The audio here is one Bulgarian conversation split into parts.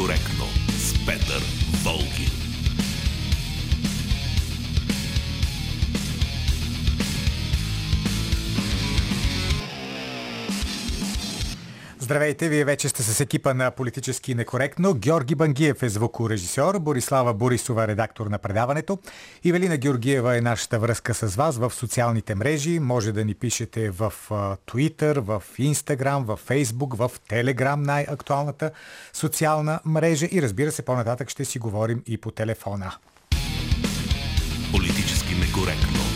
некоректно с Петър Волгин. Здравейте, вие вече сте с екипа на Политически некоректно. Георги Бангиев е звукорежисьор, Борислава Борисова редактор на предаването. Ивелина Георгиева е нашата връзка с вас в социалните мрежи. Може да ни пишете в Twitter, в Instagram, в Facebook, в Telegram, най-актуалната социална мрежа и разбира се, по-нататък ще си говорим и по телефона. Политически некоректно.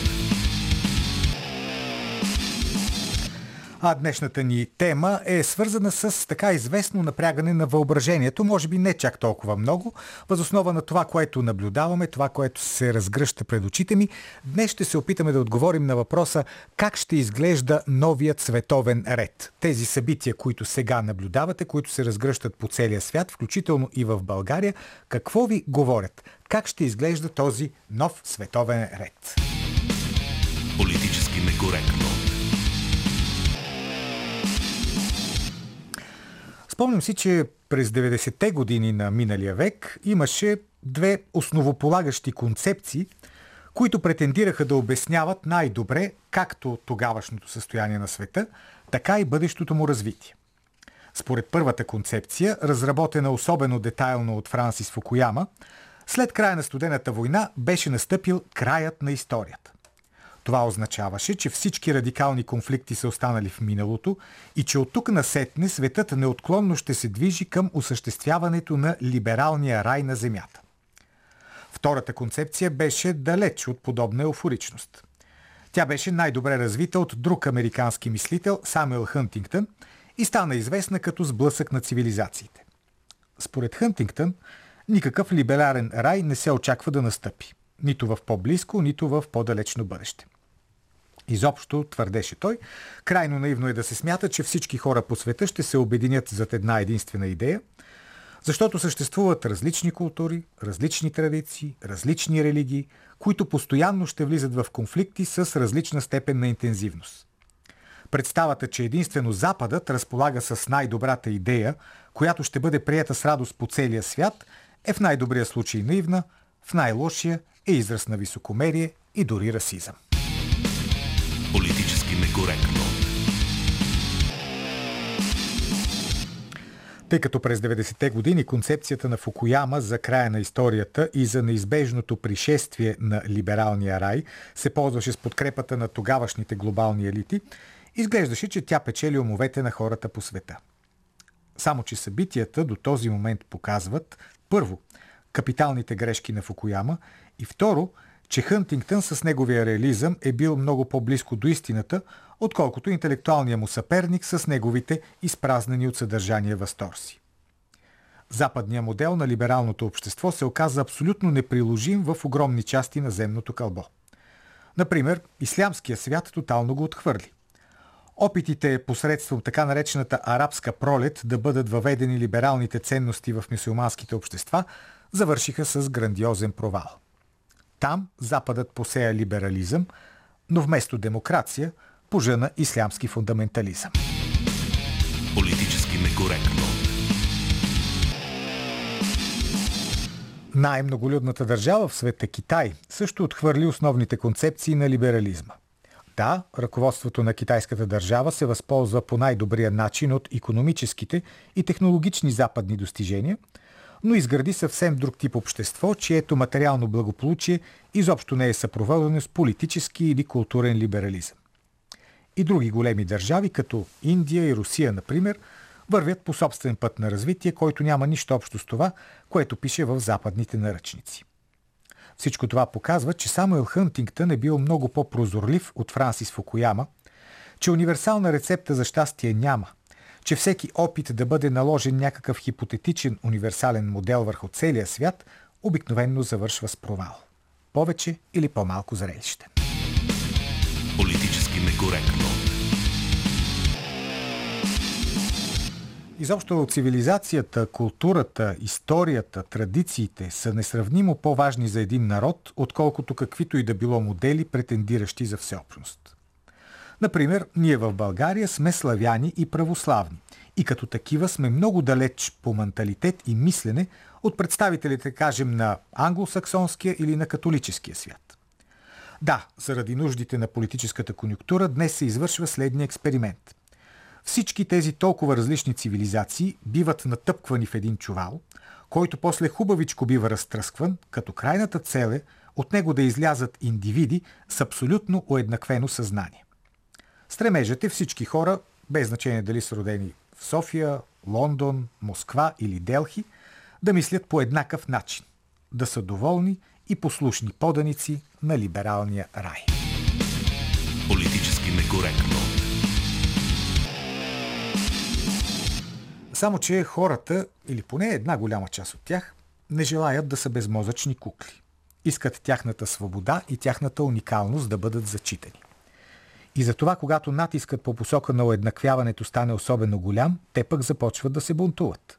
А днешната ни тема е свързана с така известно напрягане на въображението, може би не чак толкова много, възоснова на това, което наблюдаваме, това, което се разгръща пред очите ми. Днес ще се опитаме да отговорим на въпроса как ще изглежда новият световен ред. Тези събития, които сега наблюдавате, които се разгръщат по целия свят, включително и в България, какво ви говорят? Как ще изглежда този нов световен ред? Политически некоректно. Спомням си, че през 90-те години на миналия век имаше две основополагащи концепции, които претендираха да обясняват най-добре както тогавашното състояние на света, така и бъдещото му развитие. Според първата концепция, разработена особено детайлно от Франсис Фукуяма, след края на студената война беше настъпил краят на историята. Това означаваше, че всички радикални конфликти са останали в миналото и че от тук насетне светът неотклонно ще се движи към осъществяването на либералния рай на Земята. Втората концепция беше далеч от подобна еуфоричност. Тя беше най-добре развита от друг американски мислител Самуел Хънтингтън и стана известна като сблъсък на цивилизациите. Според Хънтингтън, никакъв либерален рай не се очаква да настъпи. Нито в по-близко, нито в по-далечно бъдеще. Изобщо, твърдеше той, крайно наивно е да се смята, че всички хора по света ще се обединят зад една единствена идея, защото съществуват различни култури, различни традиции, различни религии, които постоянно ще влизат в конфликти с различна степен на интензивност. Представата, че единствено Западът разполага с най-добрата идея, която ще бъде прията с радост по целия свят, е в най-добрия случай наивна, в най-лошия е израз на високомерие и дори расизъм. Политически некоректно. Тъй като през 90-те години концепцията на Фукуяма за края на историята и за неизбежното пришествие на либералния рай се ползваше с подкрепата на тогавашните глобални елити, изглеждаше, че тя печели умовете на хората по света. Само, че събитията до този момент показват, първо, капиталните грешки на Фукуяма и второ, че Хънтингтън с неговия реализъм е бил много по-близко до истината, отколкото интелектуалният му съперник с неговите изпразнени от съдържание възторси. Западният модел на либералното общество се оказа абсолютно неприложим в огромни части на земното кълбо. Например, ислямския свят тотално го отхвърли. Опитите посредством така наречената арабска пролет да бъдат въведени либералните ценности в мусулманските общества завършиха с грандиозен провал. Там Западът посея либерализъм, но вместо демокрация пожена ислямски фундаментализъм. Политически некоректно. Най-многолюдната държава в света Китай също отхвърли основните концепции на либерализма. Да, ръководството на китайската държава се възползва по най-добрия начин от економическите и технологични западни достижения – но изгради съвсем друг тип общество, чието материално благополучие изобщо не е съпроводено с политически или културен либерализъм. И други големи държави, като Индия и Русия, например, вървят по собствен път на развитие, който няма нищо общо с това, което пише в западните наръчници. Всичко това показва, че Самуел Хънтингтън е бил много по-прозорлив от Франсис Фукуяма, че универсална рецепта за щастие няма – че всеки опит да бъде наложен някакъв хипотетичен универсален модел върху целия свят обикновенно завършва с провал. Повече или по-малко зрелище. Политически некоректно. Изобщо цивилизацията, културата, историята, традициите са несравнимо по-важни за един народ, отколкото каквито и да било модели, претендиращи за всеобщност. Например, ние в България сме славяни и православни. И като такива сме много далеч по менталитет и мислене от представителите, кажем, на англосаксонския или на католическия свят. Да, заради нуждите на политическата конюнктура днес се извършва следния експеримент. Всички тези толкова различни цивилизации биват натъпквани в един чувал, който после хубавичко бива разтръскван, като крайната цел е от него да излязат индивиди с абсолютно уеднаквено съзнание. Стремежът е всички хора, без значение дали са родени в София, Лондон, Москва или Делхи, да мислят по еднакъв начин, да са доволни и послушни поданици на либералния рай. Политически некоректно. Само, че хората, или поне една голяма част от тях, не желаят да са безмозъчни кукли. Искат тяхната свобода и тяхната уникалност да бъдат зачитани. И затова, когато натискът по посока на уеднаквяването стане особено голям, те пък започват да се бунтуват.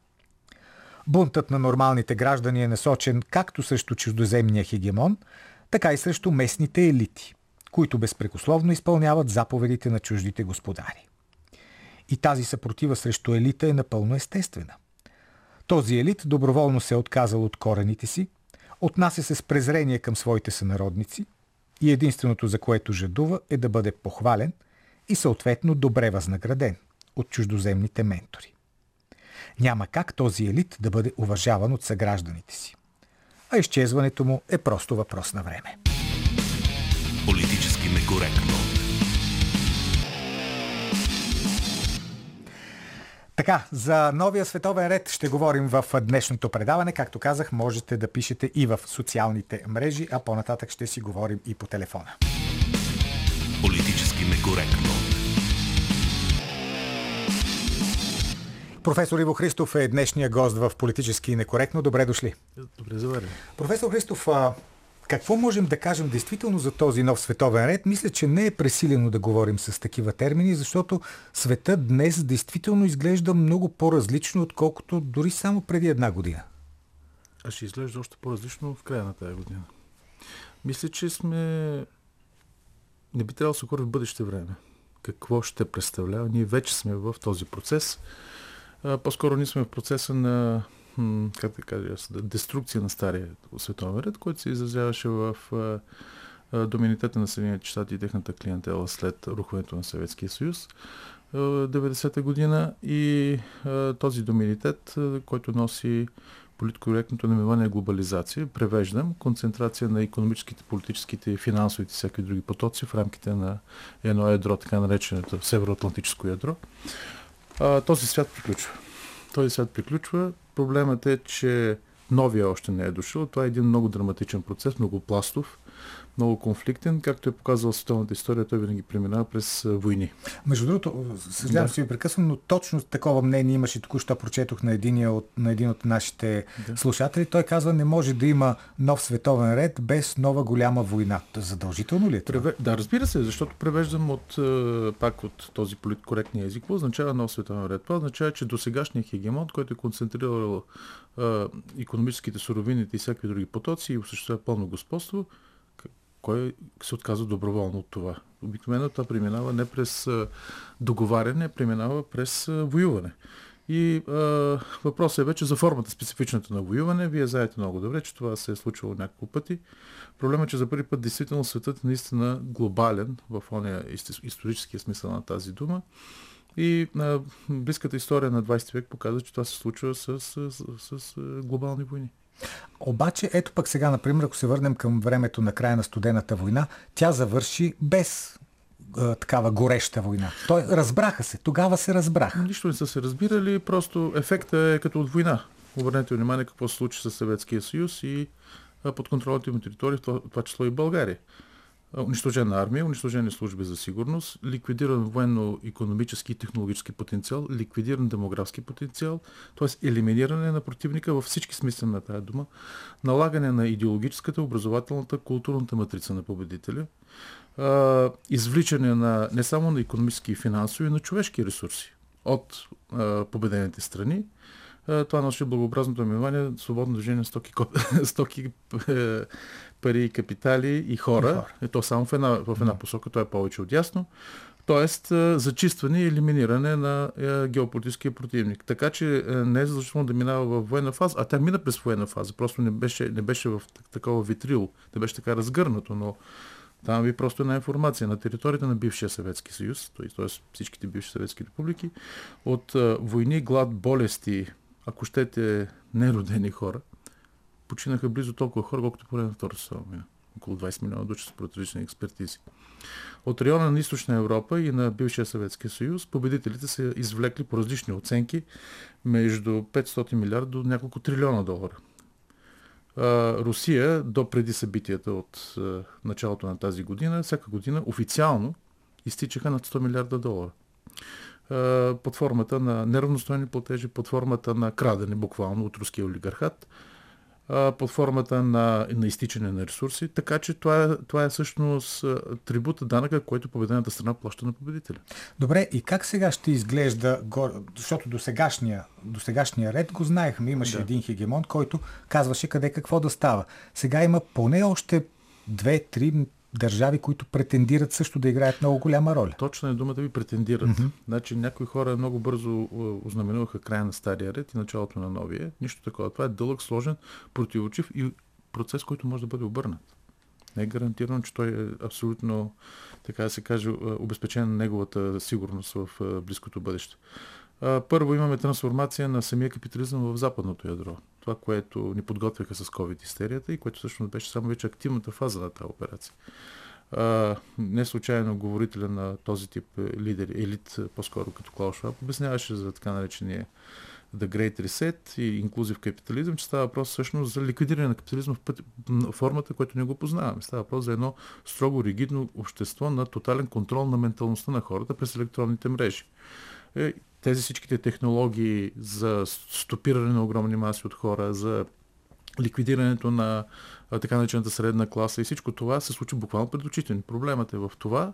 Бунтът на нормалните граждани е насочен както срещу чуждоземния хегемон, така и срещу местните елити, които безпрекословно изпълняват заповедите на чуждите господари. И тази съпротива срещу елита е напълно естествена. Този елит доброволно се е отказал от корените си, отнася се с презрение към своите сънародници и единственото за което жадува е да бъде похвален и съответно добре възнаграден от чуждоземните ментори. Няма как този елит да бъде уважаван от съгражданите си. А изчезването му е просто въпрос на време. Политически некоректно. Така, за новия световен ред ще говорим в днешното предаване. Както казах, можете да пишете и в социалните мрежи, а по-нататък ще си говорим и по телефона. Политически некоректно. Професор Иво Христов е днешния гост в Политически некоректно. Добре дошли. Добре заварили. Професор Христов, какво можем да кажем действително за този нов световен ред? Мисля, че не е пресилено да говорим с такива термини, защото светът днес действително изглежда много по-различно, отколкото дори само преди една година. А ще изглежда още по-различно в края на тази година. Мисля, че сме... Не би трябвало да се говори в бъдеще време. Какво ще представлява? Ние вече сме в този процес. По-скоро ние сме в процеса на как да кажа, деструкция на стария световен ред, който се изразяваше в доминитета на Съединените щати и техната клиентела след рухването на Съветския съюз 90-та година и този доминитет, който носи политкоректното наименование глобализация, превеждам концентрация на економическите, политическите, финансовите и всякакви други потоци в рамките на едно ядро, така нареченото Североатлантическо ядро. този свят приключва. Този свят приключва. Проблемът е, че новия още не е дошъл. Това е един много драматичен процес, много пластов, много конфликтен. Както е показала световната история, той винаги преминава през войни. Между другото, съжалявам, да. ви прекъсвам, но точно такова мнение имаше току-що прочетох на, един от, на един от нашите да. слушатели. Той казва, не може да има нов световен ред без нова голяма война. Задължително ли е това? Преве... Да, разбира се, защото превеждам от, пак от този политкоректния език. Какво означава нов световен ред? Това означава, че до сегашния хегемон, който е концентрирал економическите суровините и всякакви други потоци и осъществява пълно господство, кой се отказва доброволно от това? Обикновено това преминава не през договаряне, преминава през воюване. И а, въпросът е вече за формата, специфичната на воюване. Вие знаете много добре, че това се е случвало няколко пъти. Проблемът е, че за първи път действително светът е наистина глобален в ония историческия смисъл на тази дума. И а, близката история на 20 век показва, че това се случва с, с, с, с глобални войни. Обаче, ето пък сега, например, ако се върнем към времето на края на студената война, тя завърши без такава гореща война. Той разбраха се, тогава се разбраха. Нищо не са се разбирали, просто ефектът е като от война. Обърнете внимание какво се случи с Съветския съюз и под контролните му територии, в това число и България унищожена армия, унищожени служби за сигурност, ликвидиран военно-економически и технологически потенциал, ликвидиран демографски потенциал, т.е. елиминиране на противника във всички смисли на тази дума, налагане на идеологическата, образователната, културната матрица на победителя, извличане на не само на економически и финансови, но на човешки ресурси от победените страни, това носи благообразното наименование свободно движение на стоки, стоки е, пари капитали и хора. И хора. И то само в една, в една посока, то е повече от ясно. Тоест, зачистване и елиминиране на геополитическия противник. Така че не е задължително да минава в военна фаза, а тя мина през военна фаза. Просто не беше, не беше в такова витрил, не беше така разгърнато, но там ви просто една информация. На територията на бившия Съветски съюз, т.е. всичките бивши съветски републики, от войни, глад, болести, ако щете неродени хора, починаха близо толкова хора, колкото по на Втората световна Около 20 милиона души според различни експертизи. От района на Източна Европа и на бившия Съветския съюз победителите са извлекли по различни оценки между 500 милиарда до няколко трилиона долара. Русия до преди събитията от началото на тази година, всяка година официално изтичаха над 100 милиарда долара. Под формата на неравностойни платежи, под формата на крадене буквално от руския олигархат, под формата на, на изтичане на ресурси. Така че това е, това е всъщност трибута данъка, който победената страна плаща на победителя. Добре, и как сега ще изглежда, защото до сегашния, до сегашния ред го знаехме, имаше да. един хегемон, който казваше къде какво да става. Сега има поне още две-три държави, които претендират също да играят много голяма роля. Точно е думата ви претендират. Mm-hmm. Значи някои хора много бързо ознаменуваха края на стария ред и началото на новия. Нищо такова. Това е дълъг, сложен, противочив и процес, който може да бъде обърнат. Не е гарантирано, че той е абсолютно, така да се каже, обезпечен на неговата сигурност в близкото бъдеще. Първо имаме трансформация на самия капитализъм в западното ядро. Това, което ни подготвяха с COVID-истерията и което всъщност беше само вече активната фаза на тази операция. Не случайно говорителя на този тип лидери, елит, по-скоро като Клаус обясняваше за така наречения The Great Reset и Inclusive Capitalism, че става въпрос всъщност за ликвидиране на капитализма в, път, формата, която не го познаваме. Става въпрос за едно строго ригидно общество на тотален контрол на менталността на хората през електронните мрежи. Е, тези всичките технологии за стопиране на огромни маси от хора, за ликвидирането на така наречената средна класа и всичко това се случва буквално пред очите Проблемът е в това,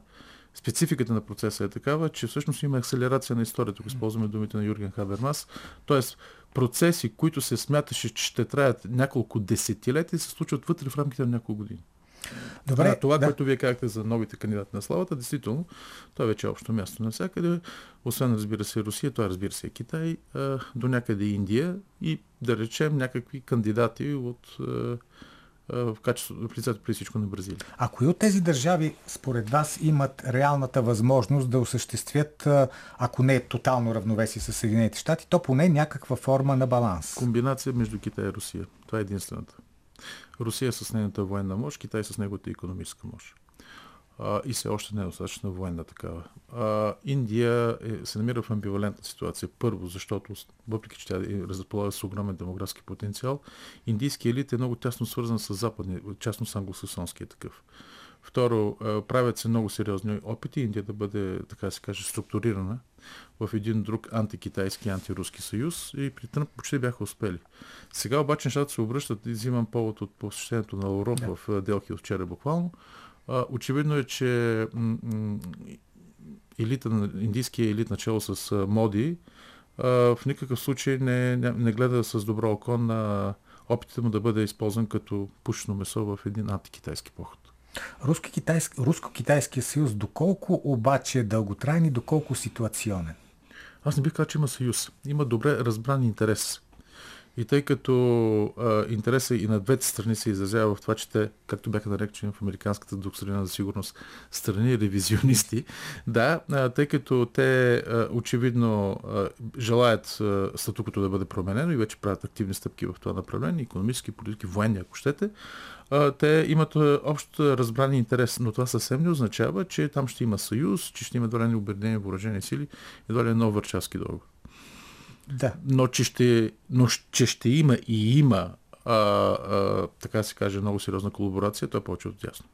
спецификата на процеса е такава, че всъщност има акселерация на историята, ако използваме думите на Юрген Хабермас. Тоест, процеси, които се смяташе, че ще траят няколко десетилетия, се случват вътре в рамките на няколко години. Добре, а, това, да. което вие казахте за новите кандидати на славата, действително, това вече е общо място навсякъде. Освен, разбира се, Русия, това разбира се е Китай, а, до някъде Индия и да речем някакви кандидати от в качество, в лицето при всичко на Бразилия. А кои от тези държави, според вас, имат реалната възможност да осъществят, ако не е тотално равновесие с Съединените щати, то поне някаква форма на баланс? Комбинация между Китай и Русия. Това е единствената. Русия с нейната военна мощ, Китай с неговата економическа мощ. А, и все още не е достатъчно военна такава. А, Индия е, се намира в амбивалентна ситуация. Първо, защото, въпреки че тя е разполага с огромен демографски потенциал, индийски елит е много тясно свързан с западния, частно с англосаксонския такъв. Второ, правят се много сериозни опити Индия да бъде, така се каже, структурирана в един друг антикитайски, антируски съюз и при Тръмп почти бяха успели. Сега обаче нещата се обръщат и взимам повод от посещението на Лавров да. в Делхи вчера буквално. очевидно е, че елита, индийския елит начало с Моди в никакъв случай не, не, не гледа с добро око на опитите му да бъде използван като пушно месо в един антикитайски поход. Руско-китайския съюз доколко обаче е дълготраен и доколко ситуационен? Аз не бих казал, че има съюз. Има добре разбран интерес. И тъй като а, интереса и на двете страни се изразява в това, че те, както бяха наречени в американската доктрина за сигурност, страни ревизионисти, да, а, тъй като те а, очевидно а, желаят а, статукото да бъде променено и вече правят активни стъпки в това направление, економически, политики, военни, ако щете, а, те имат общ разбрани интерес, но това съвсем не означава, че там ще има съюз, че ще има едва ли обединени въоръжени сили, едва ли нов върчавски договор. Да. Но, че ще, но че ще има и има, а, а, така се каже, много сериозна колаборация, то е повече от ясно.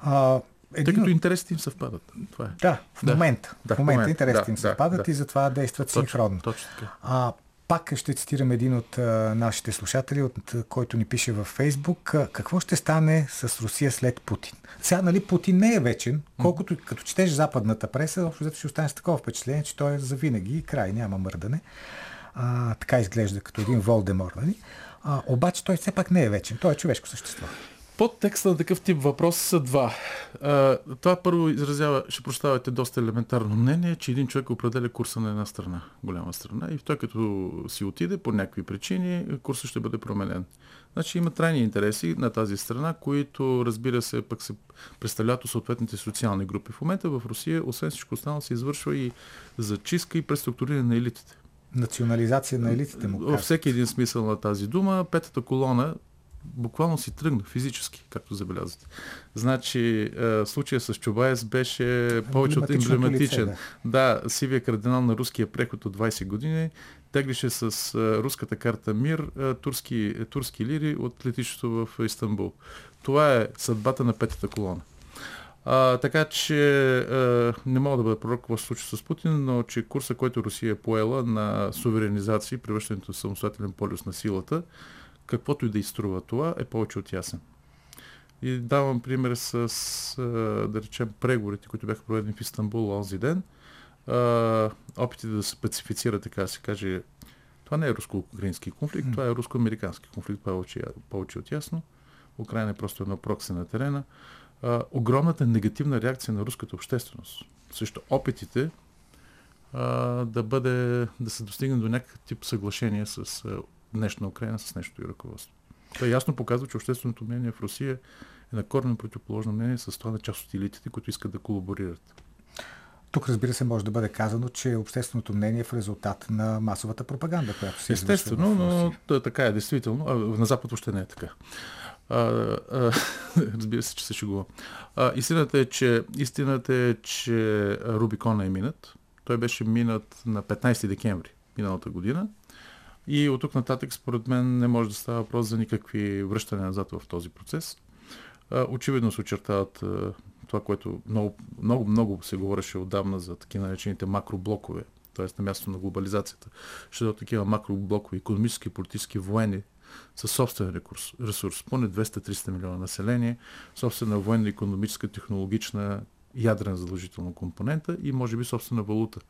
А, един... Тъй като интересите им съвпадат. Това е. Да, в момента. Да, в момента интересите да, им съвпадат да, и затова действат точно, синхронно. Точно така. А, пак ще цитирам един от нашите слушатели, от който ни пише във Фейсбук. Какво ще стане с Русия след Путин? Сега, нали, Путин не е вечен, колкото като четеш западната преса, общо ще остане с такова впечатление, че той е завинаги и край, няма мърдане. а, така изглежда като един Волдемор, нали? А, обаче той все пак не е вечен. Той е човешко същество. Под текста на такъв тип въпрос са два. А, това първо изразява, ще прощавате доста елементарно мнение, че един човек определя курса на една страна, голяма страна, и той като си отиде по някакви причини, курсът ще бъде променен. Значи има трайни интереси на тази страна, които разбира се пък се представляват от съответните социални групи. В момента в Русия, освен всичко останало, се извършва и зачистка и преструктуриране на елитите. Национализация на елитите му. Във всеки един смисъл на тази дума, петата колона буквално си тръгна физически, както забелязвате. Значи, е, случая с Чубайс беше повече от емблематичен. Лице, да. да, сивия кардинал на руския преход от 20 години теглише с е, руската карта Мир е, турски, турски лири от летището в Истанбул. Това е съдбата на петата колона. А, така че а, не мога да бъда пророк какво се случи с Путин, но че курса, който Русия е поела на суверенизация и превръщането в самостоятелен полюс на силата, каквото и да изтрува това, е повече от ясен. И давам пример с, да речем, преговорите, които бяха проведени в Истанбул онзи ден. Опитите да се пацифицира, така се каже, това не е руско-украински конфликт, това е руско-американски конфликт, повече, повече от ясно. Украина е просто едно прокси на терена. А, огромната негативна реакция на руската общественост също опитите а, да бъде, да се достигне до някакъв тип съглашение с днешна Украина с нещо и ръководство. Това ясно показва, че общественото мнение в Русия е на корно противоположно мнение с това на част от елитите, които искат да колаборират. Тук, разбира се, може да бъде казано, че общественото мнение е в резултат на масовата пропаганда, която се Естествено, но да, така е, действително. А, на Запад още не е така. А, а, разбира се, че се шегува. А, истината, е, че, истината е, че Рубикона е минат. Той беше минат на 15 декември миналата година. И от тук нататък, според мен, не може да става въпрос за никакви връщане назад в този процес. Очевидно се очертават това, което много, много, се говореше отдавна за такива наречените макроблокове, т.е. на място на глобализацията. Ще дадат такива макроблокове, економически, политически, военни, със собствен ресурс, ресурс поне 200-300 милиона население, собствена военна, економическа, технологична, ядрена задължителна компонента и може би собствена валута.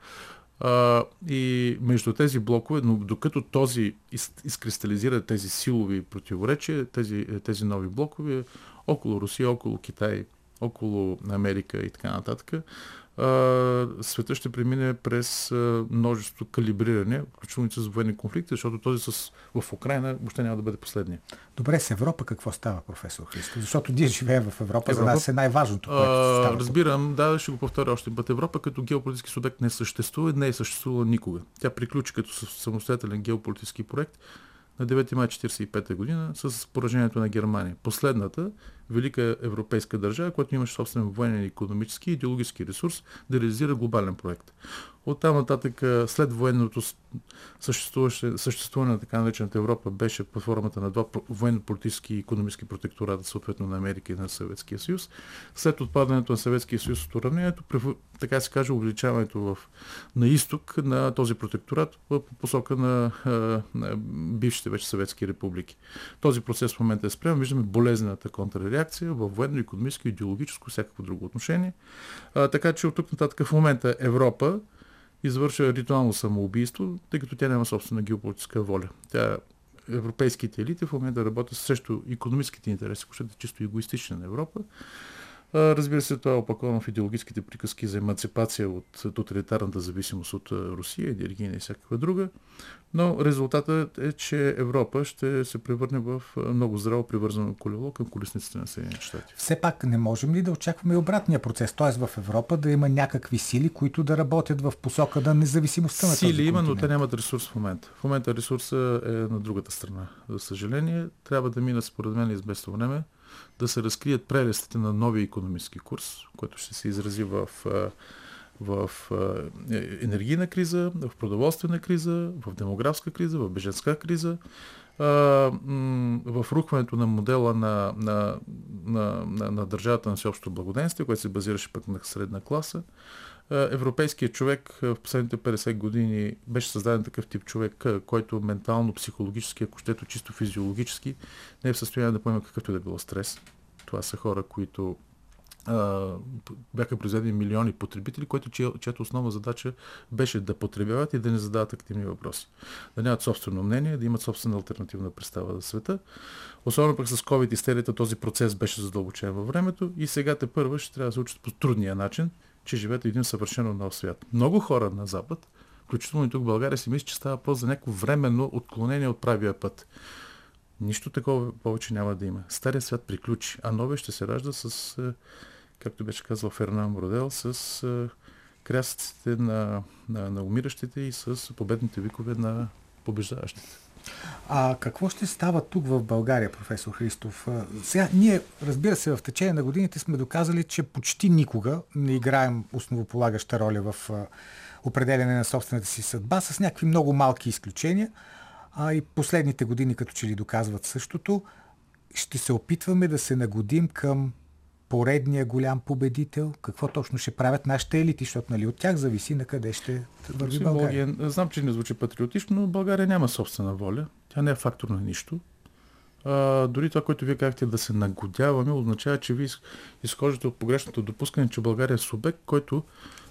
А, и между тези блокове, но докато този из, изкристализира тези силови противоречия, тези, тези нови блокове, около Русия, около Китай, около Америка и така нататък, света ще премине през множество калибриране, включително и с военни конфликти, защото този с, в Украина въобще няма да бъде последния. Добре, с Европа какво става, професор Христо? Защото ние живеем в Европа, Европа за нас е най-важното, което става. Разбирам, да, ще го повторя още път. Европа като геополитически субект не съществува, не е съществувала никога. Тя приключи като самостоятелен геополитически проект на 9 май 1945 година с поражението на Германия. Последната велика европейска държава, която имаше собствен военен, економически и идеологически ресурс да реализира глобален проект. От там нататък, след военното съществуване на така наречената Европа беше под формата на два военно-политически и економически протектората, съответно на Америка и на Съветския съюз. След отпадането на Съветския съюз от уравнението, така се каже, увеличаването в, на изток на този протекторат по посока на, на бившите вече съветски републики. Този процес в момента е спрямо. Виждаме болезнената контрреакция в военно, економическо, идеологическо, всякакво друго отношение. А, така че от тук нататък в момента Европа извършва ритуално самоубийство, тъй като тя няма собствена геополитическа воля. Тя европейските елити в момента работят срещу економическите интереси, които е чисто егоистични на Европа. Разбира се, това е опаковано в идеологическите приказки за емансипация от тоталитарната зависимост от Русия, енергийна и всякаква друга. Но резултатът е, че Европа ще се превърне в много здраво привързано колело към колесниците на Съединените щати. Все пак не можем ли да очакваме обратния процес, т.е. в Европа да има някакви сили, които да работят в посока на независимостта на Сили има, но те нямат ресурс в момента. В момента ресурса е на другата страна. За съжаление, трябва да мина според мен известно време да се разкрият прелестите на новия економически курс, който ще се изрази в, в е, енергийна криза, в продоволствена криза, в демографска криза, в беженска криза, в рухването на модела на, на, на, на, на държавата на всеобщо благоденствие, което се базираше пък на средна класа, европейският човек е, в последните 50 години беше създаден такъв тип човек, е, който ментално, психологически, ако щето чисто физиологически, не е в състояние да поема какъвто и да било стрес. Това са хора, които бяха произведени милиони потребители, което чиято основна задача беше да потребяват и да не задават активни въпроси. Да нямат собствено мнение, да имат собствена альтернативна представа за света. Особено пък с COVID истерията този процес беше задълбочен във времето и сега те първа ще трябва да се учат по трудния начин, че живеят един съвършено нов свят. Много хора на Запад, включително и тук в България, си мислят, че става въпрос за някакво временно отклонение от правия път. Нищо такова повече няма да има. Стария свят приключи, а новия ще се ражда с, е, както беше казал Фернан Бродел, с е, крясъците на, на, на умиращите и с победните викове на побеждаващите. А какво ще става тук в България, професор Христов? Сега, ние, разбира се, в течение на годините сме доказали, че почти никога не играем основополагаща роля в определене на собствената си съдба, с някакви много малки изключения. А и последните години, като че ли доказват същото, ще се опитваме да се нагодим към поредния голям победител? Какво точно ще правят нашите елити, защото нали, от тях зависи на къде ще върви България? Знам, че не звучи патриотично, но България няма собствена воля. Тя не е фактор на нищо. А, дори това, което вие казахте да се нагодяваме, означава, че вие изхождате от погрешното допускане, че България е субект, който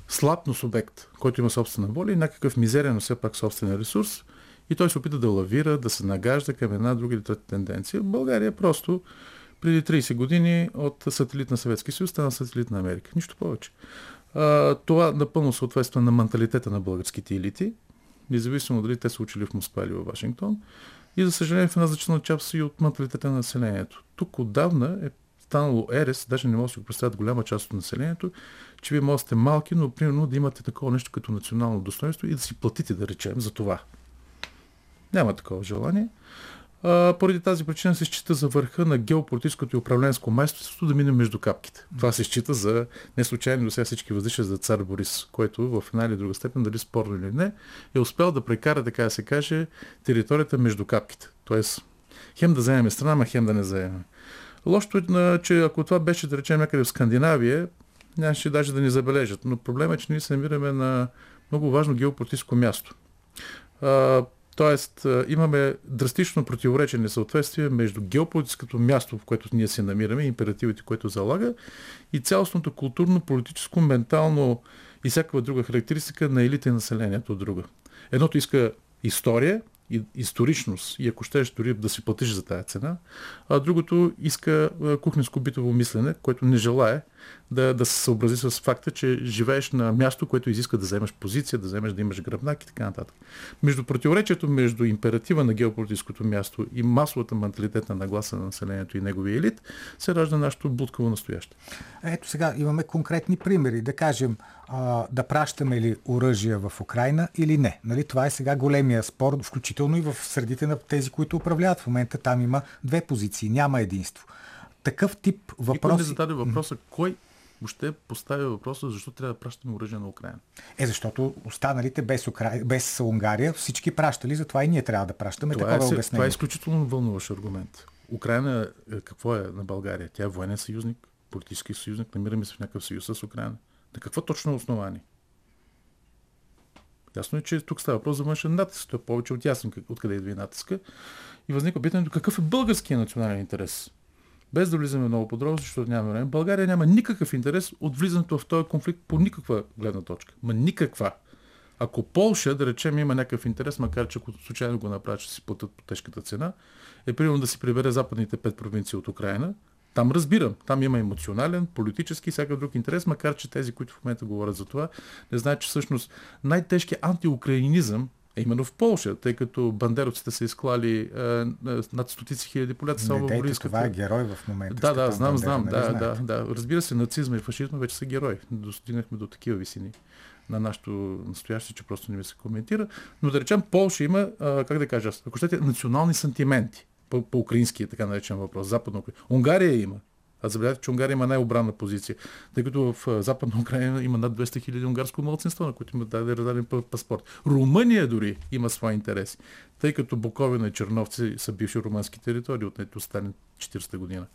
слаб, но субект, който има собствена воля и някакъв мизерен, но все пак собствен ресурс. И той се опита да лавира, да се нагажда към една друга или трета тенденция. България е просто преди 30 години от сателит на Съветския съюз стана сателит на Америка. Нищо повече. А, това напълно съответства на менталитета на българските елити, независимо дали те са учили в Москва или в Вашингтон. И за съжаление в една значителна част и от менталитета на населението. Тук отдавна е станало ерес, даже не може да си го представят голяма част от населението, че вие можете малки, но примерно да имате такова нещо като национално достоинство и да си платите, да речем, за това. Няма такова желание. А, поради тази причина се счита за върха на геополитическото и управленско майсторство да мине между капките. Това се счита за не случайно до сега всички въздишат за цар Борис, който в една или друга степен, дали спорно или не, е успял да прекара, така да се каже, територията между капките. Тоест, хем да вземем страна, ма хем да не вземем. Лошото е, че ако това беше, да речем, някъде в Скандинавия, нямаше даже да ни забележат. Но проблемът е, че ние се намираме на много важно геополитическо място. Тоест, имаме драстично противоречие, несъответствие между геополитическото място, в което ние се намираме, императивите, което залага, и цялостното културно, политическо, ментално и всякаква друга характеристика на елите и населението от друга. Едното иска история, историчност и ако щеш дори да си платиш за тая цена, а другото иска кухненско-битово мислене, което не желая да, да се съобрази с факта, че живееш на място, което изиска да вземеш позиция, да вземеш да имаш гръбнак и така нататък. Между противоречието между императива на геополитическото място и масовата менталитетна нагласа на населението и неговия елит се ражда нашето будкаво настояще. Ето сега имаме конкретни примери. Да кажем, да пращаме ли оръжия в Украина или не. Нали, това е сега големия спор, включително и в средите на тези, които управляват. В момента там има две позиции, няма единство такъв тип въпрос. Никой не зададе въпроса, кой въобще поставя въпроса, защо трябва да пращаме оръжие на Украина. Е, защото останалите без, Укра... без Унгария всички пращали, затова и ние трябва да пращаме това такова е, обяснение. Това е изключително вълнуващ аргумент. Украина е, какво е на България? Тя е военен съюзник, политически съюзник, намираме се в някакъв съюз с Украина. На какво точно основание? Ясно е, че тук става въпрос за външен натиск. Това е повече от ясно откъде идва и натиска. И възниква питането какъв е българския национален интерес без да влизаме много подробно, защото няма време, България няма никакъв интерес от влизането в този конфликт по никаква гледна точка. Ма никаква. Ако Полша, да речем, има някакъв интерес, макар че ако случайно го направят, ще си платят по тежката цена, е примерно да си прибере западните пет провинции от Украина, там разбирам. Там има емоционален, политически и всякакъв друг интерес, макар че тези, които в момента говорят за това, не знаят, че всъщност най-тежкият антиукраинизъм е именно в Польша, тъй като бандеровците са изклали е, е, над стотици хиляди поляци само в Бориската. Това е герой в момента. Да, да, знам, знам. Нали да, да, да. Разбира се, нацизма и фашизма вече са герои. Достигнахме до такива висини на нашето настояще, че просто не ми се коментира. Но да речем, Полша има, а, как да кажа, ако щете, национални сантименти по, по украински, така наречен въпрос, западно Унгария има. А забелязайте, че Унгария има най-обранна позиция, тъй като в Западна Украина има над 200 хиляди унгарско младсинство, на които има даде раздаден паспорт. Румъния дори има свои интереси, тъй като Буковина и Черновци са бивши румънски територии от нето стане 40-та година.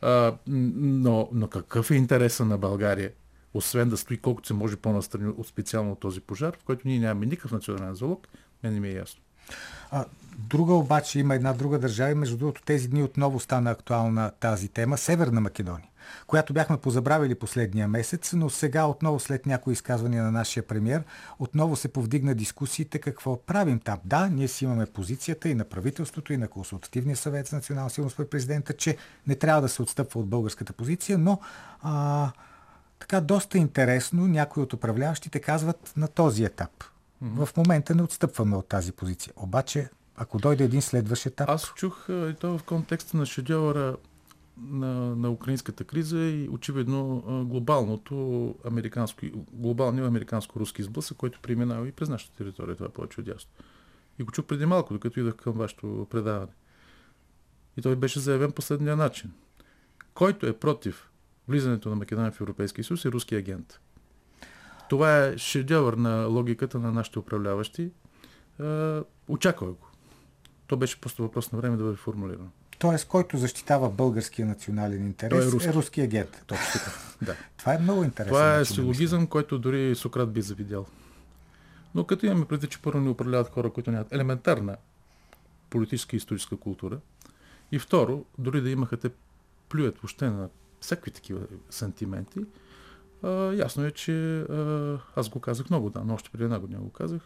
А, но, но какъв е интереса на България? Освен да стои колкото се може по-настрани от специално този пожар, в който ние нямаме никакъв национален залог, мен не ми е ясно. А, друга обаче има една друга държава и между другото тези дни отново стана актуална тази тема Северна Македония. която бяхме позабравили последния месец, но сега отново след някои изказвания на нашия премьер, отново се повдигна дискусиите какво правим там. Да, ние си имаме позицията и на правителството, и на консултативния съвет за национална сигурност при президента, че не трябва да се отстъпва от българската позиция, но а, така доста интересно някои от управляващите казват на този етап. В момента не отстъпваме от тази позиция. Обаче, ако дойде един следващ етап... Аз чух и то в контекста на шедьовъра на, на украинската криза и очевидно глобалното американско, глобалния американско-руски сблъсък, който преминава и през нашата територия. Това е повече от ясно. И го чух преди малко, докато идах към вашето предаване. И той беше заявен последния начин. Който е против влизането на Македония в Европейския съюз е руски агент. Това е шедьовър на логиката на нашите управляващи. Очаквах го. То беше просто въпрос на време да бъде формулирано. Тоест, който защитава българския национален интерес, е руски, е руски агент. Точно така. Да. Това е много интересно. Това е силогизъм, който дори Сократ би завидял. Но като имаме преди, че първо ни управляват хора, които нямат елементарна политическа и историческа култура, и второ, дори да имаха те плюят въобще на всякакви такива сантименти, а, ясно е, че а, аз го казах много, да, но още преди една година го казах.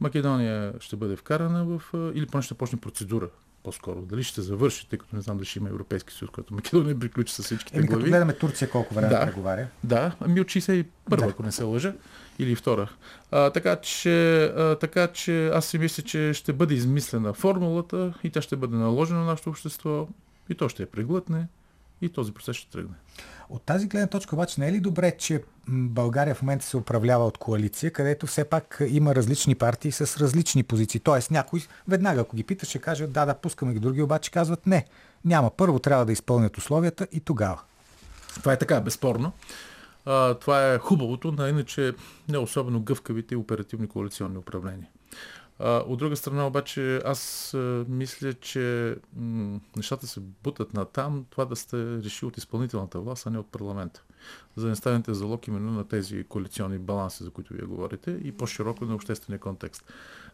Македония ще бъде вкарана в, а, или поне ще почне процедура по-скоро. Дали ще завърши, тъй като не знам дали ще има Европейски съюз, който Македония приключи с всичките Еми, глави. като гледаме Турция колко време Да. преговаря. Да, ами от 61 да. ако не се лъжа, или втора. А, така, че, а, така че аз си мисля, че ще бъде измислена формулата и тя ще бъде наложена на нашето общество и то ще я преглътне и този процес ще тръгне. От тази гледна точка обаче не е ли добре, че България в момента се управлява от коалиция, където все пак има различни партии с различни позиции. Тоест някой веднага, ако ги питаш, ще кажат да, да, пускаме ги. Други обаче казват не. Няма. Първо трябва да изпълнят условията и тогава. Това е така, безспорно. А, това е хубавото на иначе не особено гъвкавите и оперативни коалиционни управления. От друга страна обаче аз мисля, че нещата се бутат на там, това да сте реши от изпълнителната власт, а не от парламента. За да не станете залог именно на тези коалиционни баланси, за които вие говорите, и по-широко на обществения контекст.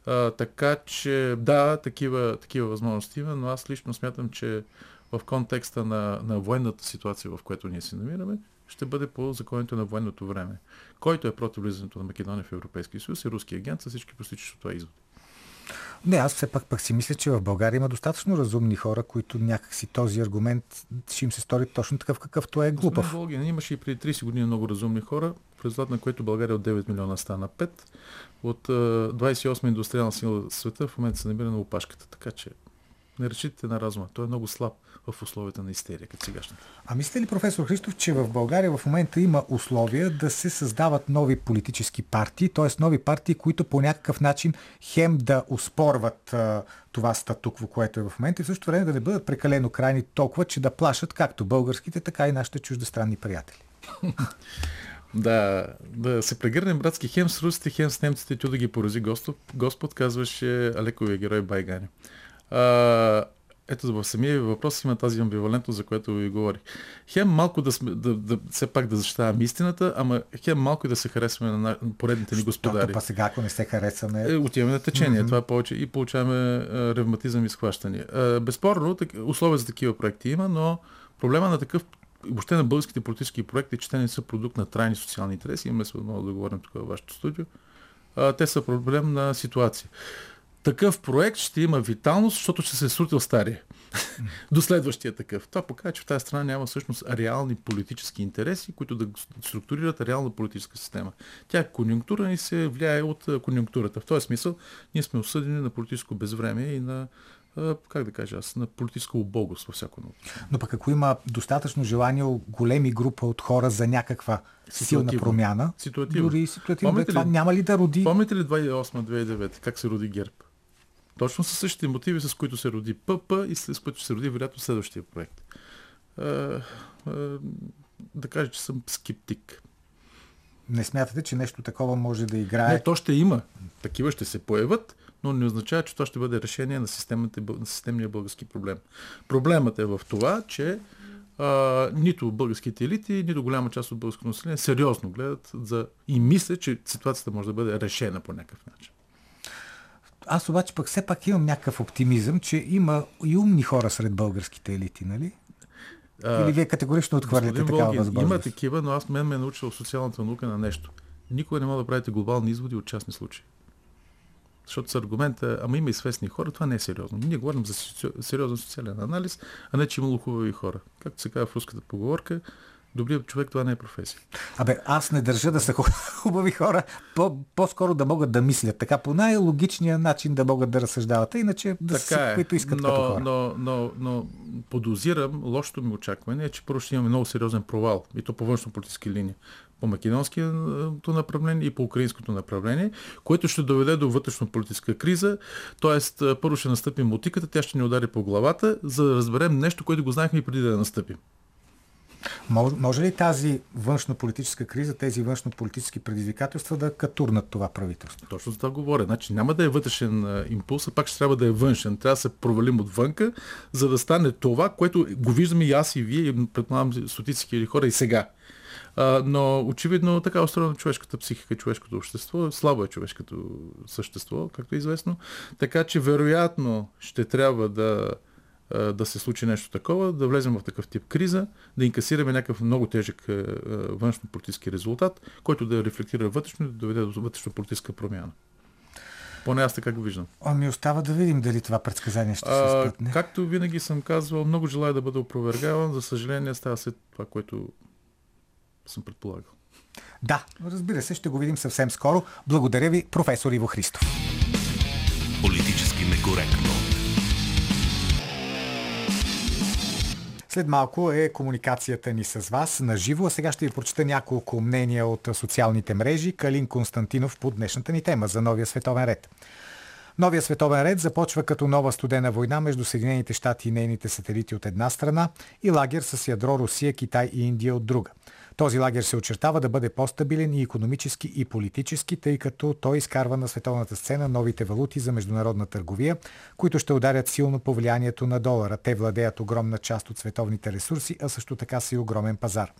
А, така че да, такива, такива възможности има, но аз лично смятам, че в контекста на, на военната ситуация, в която ние се намираме, ще бъде по законите на военното време. Който е против влизането на Македония в Европейския съюз е руски агент с всички постичащи от това изводи. Не, аз все пак пък си мисля, че в България има достатъчно разумни хора, които някакси този аргумент ще им се стори точно такъв, какъвто е глупав. Волгин, имаше и преди 30 години много разумни хора, в резултат на което България от 9 милиона стана 5. От а, 28 индустриална сила в света в момента се намира на опашката. Така че не разчитате на разума. Той е много слаб в условията на истерия, като сегашната. А мислите ли, професор Христов, че в България в момента има условия да се създават нови политически партии, т.е. нови партии, които по някакъв начин хем да успорват а, това статукво, което е в момента и в същото време да не бъдат прекалено крайни толкова, че да плашат както българските, така и нашите чуждестранни приятели? Да, да се прегърнем братски хем с русите, хем с немците, тю да ги порази Господ, Господ казваше Алековия герой Байгани. А, ето в самия въпрос има тази амбивалентност, за която ви говорих. Хем малко да, сме, да, да все пак да защитаваме истината, ама хем малко и да се харесваме на, поредните ни господари. Па сега, ако не се харесаме... Е, отиваме на течение, mm-hmm. това е повече и получаваме а, ревматизъм и схващания. А, безспорно, так, условия за такива проекти има, но проблема на такъв въобще на българските политически проекти, че те не са продукт на трайни социални интереси, имаме се отново да говорим тук във вашето студио, а, те са проблем на ситуация такъв проект ще има виталност, защото ще се е срутил стария. До следващия такъв. Това показва, че в тази страна няма всъщност реални политически интереси, които да структурират реална политическа система. Тя е конюнктура и се влияе от конюнктурата. В този смисъл ние сме осъдени на политическо безвремие и на как да кажа аз, на политическа убогост във всяко едно. Но пък ако има достатъчно желание големи група от хора за някаква силна промяна, ситуативно. дори ситуативно, това няма ли да роди? Помните ли 2008-2009, как се роди ГЕРБ? Точно с същите мотиви, с които се роди ПП и с които се роди вероятно следващия проект. А, а, да кажа, че съм скептик. Не смятате, че нещо такова може да играе? Не, то ще има. Такива ще се появят, но не означава, че това ще бъде решение на, на системния български проблем. Проблемът е в това, че а, нито българските елити, нито голяма част от българското население сериозно гледат за... и мислят, че ситуацията може да бъде решена по някакъв начин. Аз обаче пък все пак имам някакъв оптимизъм, че има и умни хора сред българските елити, нали? Или вие категорично отхвърляте такава Волгин, възможност? Има такива, но аз мен ме е научил социалната наука на нещо. Никога не може да правите глобални изводи от частни случаи. Защото с аргумента, ама има и свестни хора, това не е сериозно. Ние говорим за сериозен социален анализ, а не, че имало хубави хора. Както се казва в руската поговорка, добрият човек това не е професия. Абе, аз не държа да са хубави хора, по- по-скоро да могат да мислят така, по най-логичния начин да могат да разсъждават, а иначе да така са е, които искат но, като хора. Но, но, но подозирам, лошото ми очакване е, че първо ще имаме много сериозен провал, и то по външно-политически линии по македонското направление и по украинското направление, което ще доведе до вътрешно-политическа криза. Тоест, първо ще настъпи мотиката, тя ще ни удари по главата, за да разберем нещо, което го знаехме и преди да настъпим. Може, може ли тази външно-политическа криза, тези външно-политически предизвикателства да катурнат това правителство? Точно за това говоря. Значи няма да е вътрешен импулс, а пак ще трябва да е външен. Трябва да се провалим отвънка, за да стане това, което го виждаме и аз и вие, и предполагам стотици хиляди хора и сега. А, но очевидно така устроена човешката психика, човешкото общество. Слабо е човешкото същество, както е известно. Така че вероятно ще трябва да да се случи нещо такова, да влезем в такъв тип криза, да инкасираме някакъв много тежък външно-политически резултат, който да рефлектира вътрешно и да доведе до вътрешно-политическа промяна. Поне аз така го виждам. Ами остава да видим дали това предсказание ще се спътне. Както винаги съм казвал, много желая да бъда опровергаван. За съжаление става се това, което съм предполагал. Да, разбира се, ще го видим съвсем скоро. Благодаря ви, професор Иво Христов. Политически некоректно. След малко е комуникацията ни с вас на живо, а сега ще ви прочета няколко мнения от социалните мрежи. Калин Константинов по днешната ни тема за новия световен ред. Новия световен ред започва като нова студена война между Съединените щати и нейните сателити от една страна и лагер с ядро Русия, Китай и Индия от друга. Този лагер се очертава да бъде по-стабилен и економически и политически, тъй като той изкарва на световната сцена новите валути за международна търговия, които ще ударят силно по влиянието на долара. Те владеят огромна част от световните ресурси, а също така са и огромен пазар.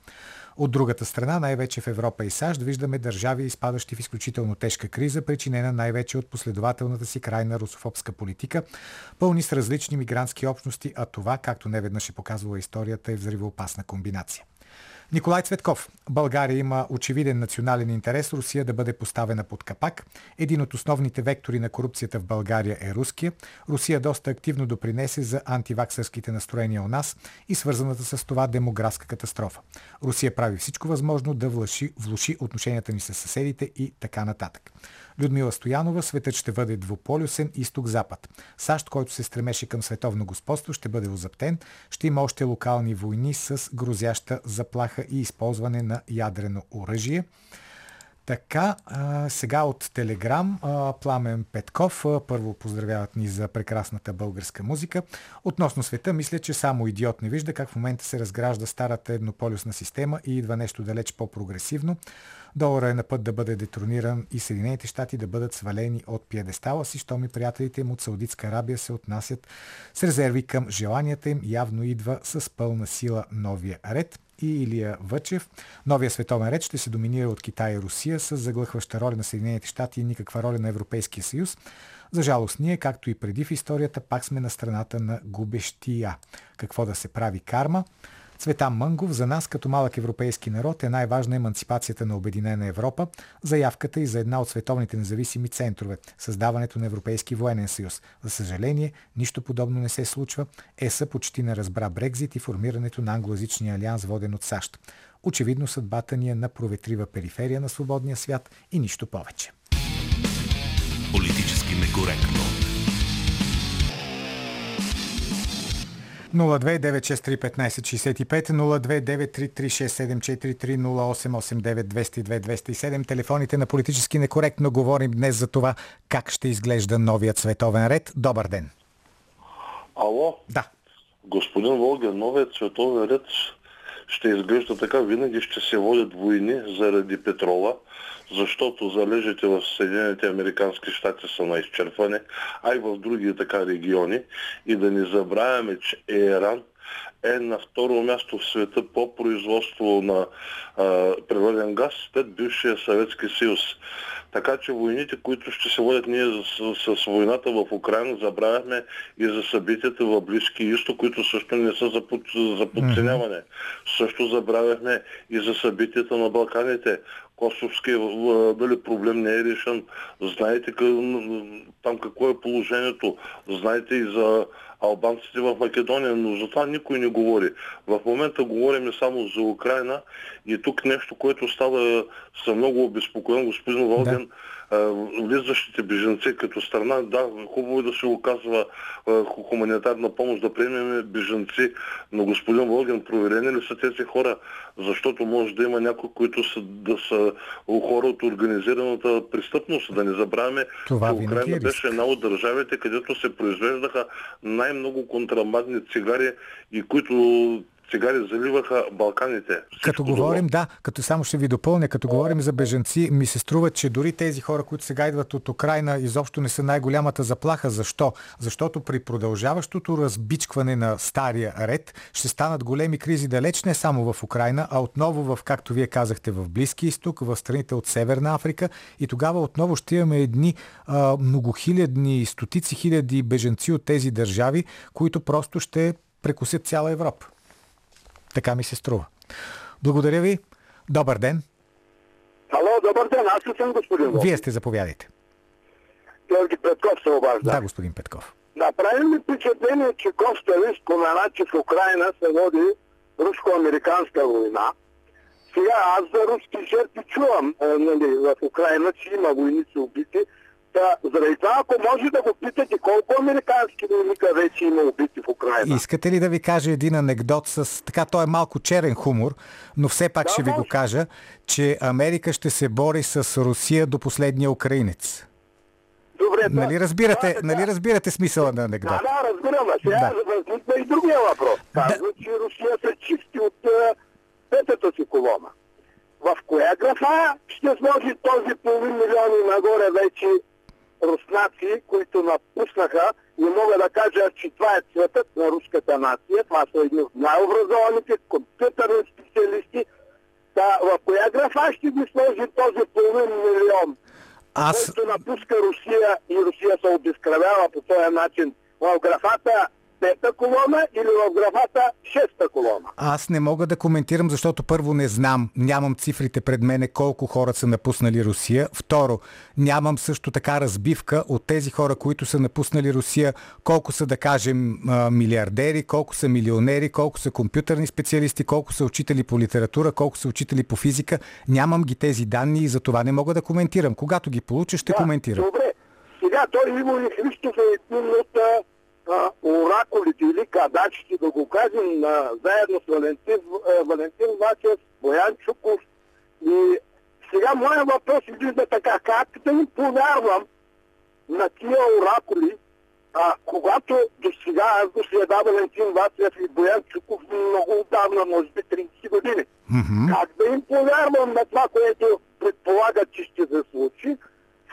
От другата страна, най-вече в Европа и САЩ, виждаме държави, изпадащи в изключително тежка криза, причинена най-вече от последователната си крайна русофобска политика, пълни с различни мигрантски общности, а това, както неведнъж е показвала историята, е взривоопасна комбинация. Николай Цветков. България има очевиден национален интерес Русия да бъде поставена под капак. Един от основните вектори на корупцията в България е руския. Русия доста активно допринесе за антиваксърските настроения у нас и свързаната с това демографска катастрофа. Русия прави всичко възможно да влуши, влуши отношенията ни с съседите и така нататък. Людмила Стоянова, светът ще бъде двуполюсен изток-запад. САЩ, който се стремеше към световно господство, ще бъде озаптен. Ще има още локални войни с грозяща заплаха и използване на ядрено оръжие. Така, сега от Телеграм Пламен Петков. Първо поздравяват ни за прекрасната българска музика. Относно света, мисля, че само идиот не вижда как в момента се разгражда старата еднополюсна система и идва нещо далеч по-прогресивно. Долара е на път да бъде детрониран и Съединените щати да бъдат свалени от пиедестала си, щом и приятелите им от Саудитска Арабия се отнасят с резерви към желанията им. Явно идва с пълна сила новия ред и Илия Въчев. Новия световен ред ще се доминира от Китай и Русия с заглъхваща роля на Съединените щати и никаква роля на Европейския съюз. За жалост ние, както и преди в историята, пак сме на страната на губещия. Какво да се прави карма? Цветан Мънгов, за нас като малък европейски народ е най-важна емансипацията на Обединена Европа, заявката и за една от световните независими центрове, създаването на Европейски военен съюз. За съжаление, нищо подобно не се случва. ЕСА почти не разбра Брекзит и формирането на англоязичния алианс, воден от САЩ. Очевидно съдбата ни е на проветрива периферия на свободния свят и нищо повече. Политически некоректно. 029631565, 0293367430889 Телефоните на политически некоректно говорим днес за това как ще изглежда новият световен ред. Добър ден. Ало? Да. Господин Волгин, новият световен ред ще изглежда така. Винаги ще се водят войни заради петрола, защото залежите в Съединените Американски щати са на изчерпване, а и в други така региони. И да не забравяме, че Иран е на второ място в света по производство на а, природен газ след бившия Съветски съюз. Така че войните, които ще се водят ние с, с войната в Украина, забравяхме и за събитията в Близки изток, които също не са за, под, за подценяване. Mm-hmm. Също забравяхме и за събитията на Балканите. Косовския дали проблем не е решен. Знаете там какво е положението. Знаете и за албанците в Македония, но за това никой не говори. В момента говорим само за Украина и тук нещо, което става, съм много обезпокоен, господин Волген, да влизащите беженци като страна, да, хубаво е да се оказва хуманитарна помощ, да приемем беженци, но господин Волген, проверени ли са тези хора? Защото може да има някои, които са, да са хора от организираната престъпност. Да не забравяме, Това че Украина е беше една от държавите, където се произвеждаха най-много контрабандни цигари и които цигари заливаха Балканите. Всичко като говорим, да, като само ще ви допълня, като говорим за бежанци, ми се струва, че дори тези хора, които сега идват от Украина, изобщо не са най-голямата заплаха. Защо? Защото при продължаващото разбичкване на стария ред ще станат големи кризи далеч не само в Украина, а отново в, както вие казахте, в Близки изток, в страните от Северна Африка и тогава отново ще имаме едни а, многохилядни, стотици хиляди бежанци от тези държави, които просто ще прекусят цяла Европа. Така ми се струва. Благодаря ви. Добър ден. Ало, добър ден. Аз съм господин Вие сте, заповядайте. Георги Петков се обажда. Да, господин Петков. Да, прави ми впечатление, че Костелин спомена, че в Украина се води руско-американска война. Сега аз за руски жертви чувам е, нали, в Украина, че има войници убити. Та, заради това, ако може да го питате колко американски войника вече има убити в Украина. Искате ли да ви кажа един анекдот с... Така, той е малко черен хумор, но все пак Да, ще ви го може. кажа, че Америка ще се бори с Русия до последния украинец. Добре, да. Нали разбирате, Да, нали разбирате смисъла на анекдот? Да, да, разбирам. Сега Да. да. възниква и другия въпрос. Казва, че Русия се чисти от е, петата си колона. В коя графа ще сложи този половин милион и нагоре вече руснаци, които напуснаха и мога да кажа, че това е цветът на руската нация. Това са едни от най-образованите компютърни специалисти. Да, в коя графа ще ги сложи този половин милион? Аз... който напуска Русия и Русия се обезкръвява по този начин в графата пета колона или в графата шеста колона. Аз не мога да коментирам, защото първо не знам, нямам цифрите пред мене колко хора са напуснали Русия. Второ, нямам също така разбивка от тези хора, които са напуснали Русия, колко са, да кажем, милиардери, колко са милионери, колко са компютърни специалисти, колко са учители по литература, колко са учители по физика. Нямам ги тези данни и за това не мога да коментирам. Когато ги получа, ще коментирам. Добре. Сега той Иво и Христов е един от а, оракулите или кадачите, да го кажем, а, заедно с Валентин, а, Валентин Вачев, Боян Чуков. И сега моят въпрос излиза така, как да им повярвам на тия оракули, а, когато до сега аз го следа Валентин Васев и Боян Чуков много отдавна, може би 30 години. Как да им повярвам на това, което предполагат, че ще се случи,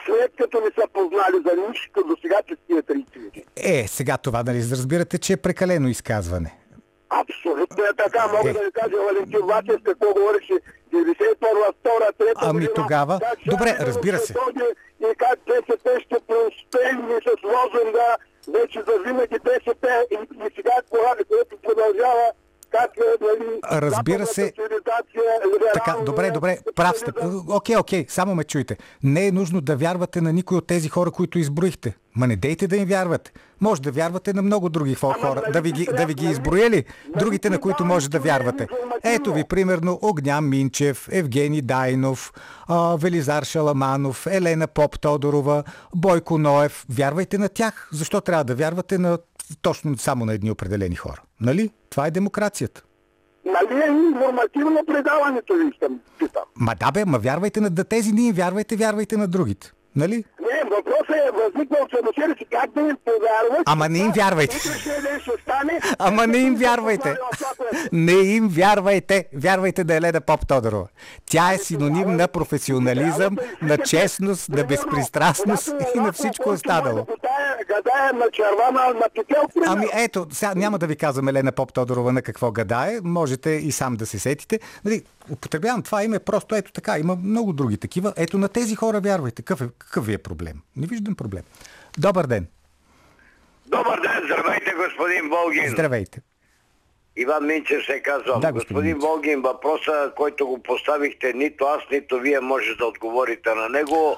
след като не са познали за нищо до сега, че тия 30 години. Е, сега това, нали, разбирате, че е прекалено изказване. Абсолютно е така. Мога Е. да ви кажа Валентин Васев какво говореше 91 2 3 Ами тогава- как добре, разбира се. И как БСП ще преуспее с лозунга вече за винаги БСП и, и сега което продължава е, нали, Разбира се. цивилизация, Така, добре, добре, прав сте. Окей, окей, само ме чуйте. Не е нужно да вярвате на никой от тези хора, които изброихте. Ма не дейте да им вярвате. Може да вярвате на много други хо- Ама хора. нали Да ви, ги, трябва, да ви ги нали? изброели. Нали Другите, на които може да вярвате. Ето ви, примерно, Огнян Минчев, Евгений Дайнов, Велизар Шаламанов, Елена Поп Тодорова, Бойко Ноев. Вярвайте на тях. Защо трябва да вярвате на точно само на едни определени хора? Нали? Това е демокрацията. Нали е информативно предаването ви, искам, питам. Ма да бе, ма вярвайте на тези не им вярвайте, вярвайте на другите. Нали? Не, въпросът е възникнал самоссебе си как да им повярваш. Ама не им вярвайте. Стане. Ама не им вярвайте. Не им вярвайте. Вярвайте да е Леда Поп Тодорова. Тя е синоним на професионализъм, на честност, на безпристрастност и на всичко останало. Тая гадае на червана на петел. Ами ето, сега няма да ви казвам Елена Поп Тодорова на какво гадае, можете и сам да се сетите. Нали, употребявам това име просто ето така, има много други такива. Ето на тези хора вярвайте, какъв, е, какъв ви е проблем? Не виждам проблем. Добър ден, Добър ден, здравейте, господин Волгин. здравейте. Иван Минчев се казвам. Да, господин господин. Волгин, въпроса, който го поставихте, нито аз, нито вие може да отговорите на него.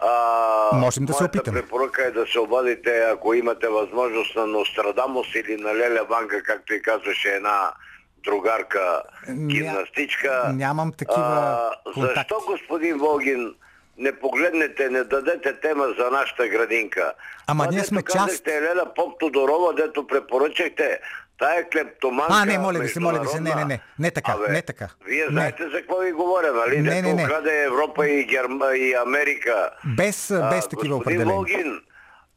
А, Можем да се опитаме. препоръка е да се обадите, ако имате възможност на Нострадамус или на Леля Банка, както и казваше една другарка Ня- гимнастичка. нямам такива контакти. Защо, господин Волгин, не погледнете, не дадете тема за нашата градинка? Ама Това, ние сме част- казахте, Леля Поп Тодорова, дето препоръчахте, тая клептоманка А, не, моля ви се, моля ви се, не, не, не, не така, Абе, не така. Вие Не. знаете за какво ви говоря, нали? Не, не, не. украде Европа и, Герма, и Америка. Без, А, без такива господин определения. Волгин,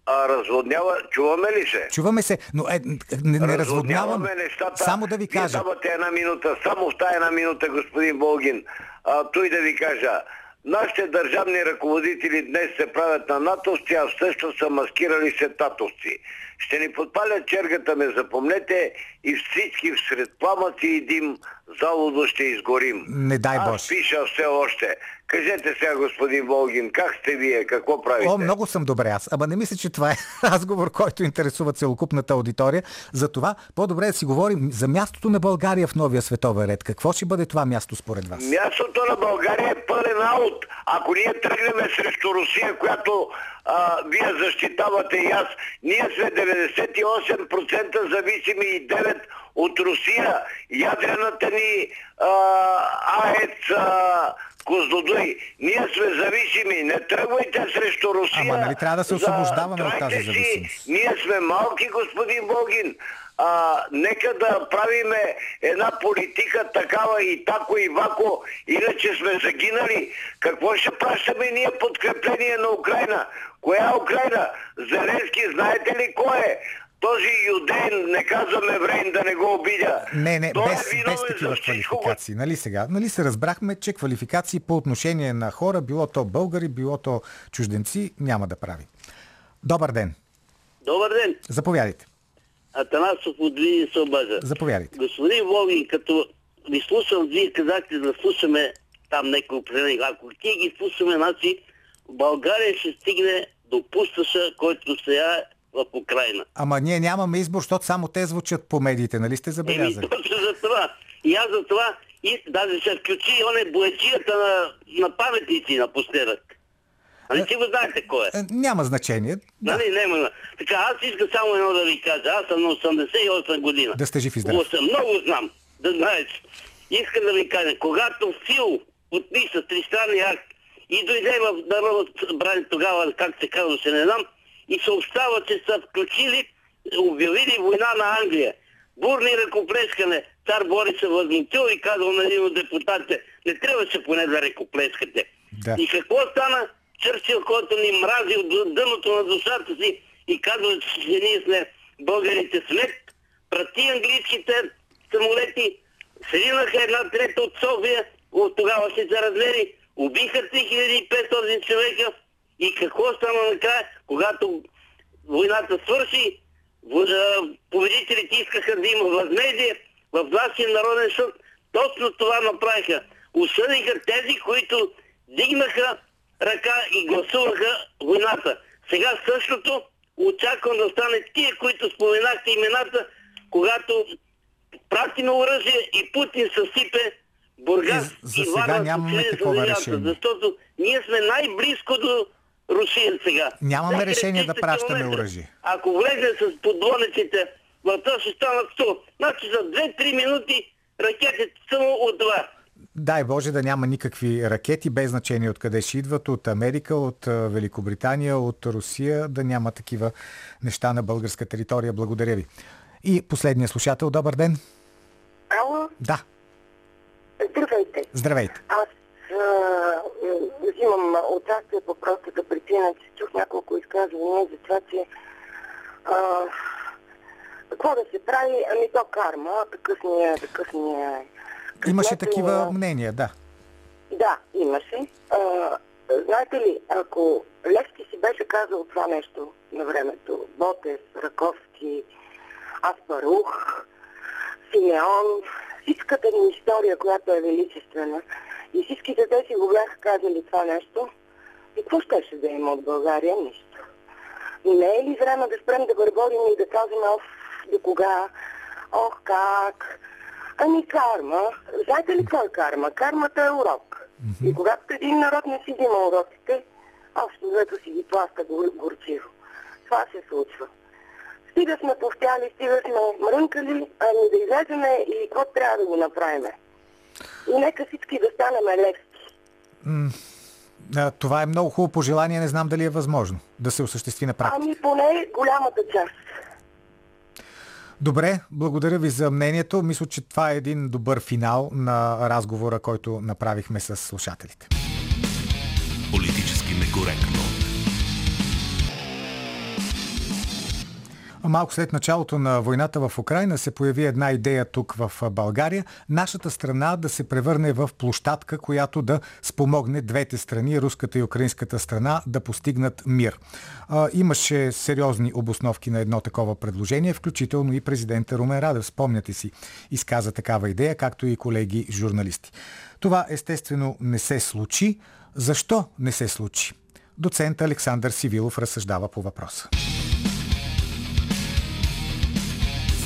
а, разводнява, чуваме ли се? Чуваме се, но е, не, не разводнявам. нещата. Само да ви Вие кажа. давате една минута, само в тая една минута, господин Болгин. А, той да ви кажа. Нашите държавни ръководители днес се правят на натовци, а също са маскирали се татовци. Ще ни подпалят чергата, ме запомнете, и всички всред пламъци и дим залудо ще изгорим. Не дай Аз Боже. пиша все още. Кажете сега, господин Волгин, как сте вие, какво правите? О, много съм добре аз. Ама не мисля, че това е разговор, който интересува целокупната аудитория. Затова по-добре да си говорим за мястото на България в новия световен ред. Какво ще бъде това място според вас? Мястото на България е пълен аут. Ако ние тръгнем срещу Русия, която а, вие защитавате и аз, ние сме 98% зависими и 9% от Русия. Ядрената ни а, АЕЦ а, Козлодуй. Ние сме зависими. Не тръгвайте срещу Русия. Ама нали трябва да се освобождаваме от тази трайте си. зависимост? Ние сме малки, господин Богин. А, нека да правиме една политика такава и тако и вако, иначе сме загинали. Какво ще пращаме ние подкрепление на Украина? Коя е Украина? Зеленски, знаете ли кой е? Този юдейн, не казвам еврейн да не го обидя. Не, не, Той е без, виновен без такива квалификации. Нали сега? Нали се разбрахме, че квалификации по отношение на хора, било то българи, било то чужденци, няма да прави. Добър ден. Добър ден. Заповядайте. Атанасов от Видин се обажа. Заповядайте. Господин Волгин, като ви слушам, вие казахте да слушаме там някой определен. Ако ние ги слушаме, значи България ще стигне до пусташа, който сега е в Украина. Ама ние нямаме избор, защото само те звучат по медиите, нали сте Еми, забелязали? точно за това. И аз за това, и даже ще включи оне боячията на, на паметници напоследък. Нали си го знаете кой е? Е, Няма значение. Да. Нали, няма. Така, аз искам само едно да ви кажа. Аз съм на 88 година. Да сте жив и здрав. Съм, много знам, да знаеш. Искам да ви кажа, когато Фил подписа тристранния акт и дойде в Народното събрание тогава, как се казваше, не знам, и съобщава, че са включили, обявили война на Англия. Бурни ръкоплескане. Цар Борис се възмутил и казал на един от депутатите, не трябваше поне да ръкоплескате. Да. И какво стана? Чърчил, който ни мрази от дъното на душата си и казва, че ние сме българите смет, прати английските самолети, сринаха една трета от София, от тогавашните размери, убиха 3500 човека и какво стана накрая, когато войната свърши, победителите искаха да има възмездие в нашия народен съд. Точно това направиха. Осъдиха тези, които дигнаха ръка и гласуваха войната. Сега същото очаквам да стане тия, които споменахте имената, когато пратиме оръжие и Путин съсипе Бургас И за и сега Варна нямаме такова решение. Защото ние сме най-близко до Русия сега. Нямаме Всеки решение да 300 пращаме оръжие. Ако влезе с подводниците, в това ще станат 100. Значи за 2-3 минути ракетите само от това. Дай Боже да няма никакви ракети, без значение откъде ще идват, от Америка, от Великобритания, от Русия, да няма такива неща на българска територия. Благодаря ви. И последния слушател, добър ден. Ало, Да, здравейте. здравейте. Аз взимам участие по простата причина, че чух няколко изказвания за това, че а, какво да се прави, ами то карма, такъв ни е, такъв ни е. Имаше такива а, мнения, да. Да, имаше. А, знаете ли, ако Левски си беше казал това нещо на времето, Ботев, Раковски, Аспарух, Симеон, всичката ни история, която е величествена, и всичките те си го бяха казали това нещо, и какво щеше да има от България? Нищо. Не е ли време да спрем да бърборим и да казваме, ох, до кога, ох, как? Ами карма. Знаете ли какво е карма? Кармата е урок. Mm-hmm. И когато един народ не си взима уроките, общо взето си ги пласта горчиво. Това се случва. Стига сме повтяли, стига сме мрънкали, ами да излеземе и какво трябва да го направим. И нека всички да станем левски. Това е много хубаво пожелание, не знам дали е възможно да се осъществи на практика. Ами поне голямата част. Добре, благодаря ви за мнението. Мисля, че това е един добър финал на разговора, който направихме с слушателите. Политически некоректно. Малко след началото на войната в Украина се появи една идея тук в България. Нашата страна да се превърне в площадка, която да спомогне двете страни, руската и украинската страна, да постигнат мир. имаше сериозни обосновки на едно такова предложение, включително и президента Румен Радев, спомняте си, изказа такава идея, както и колеги журналисти. Това естествено не се случи. Защо не се случи? Доцент Александър Сивилов разсъждава по въпроса.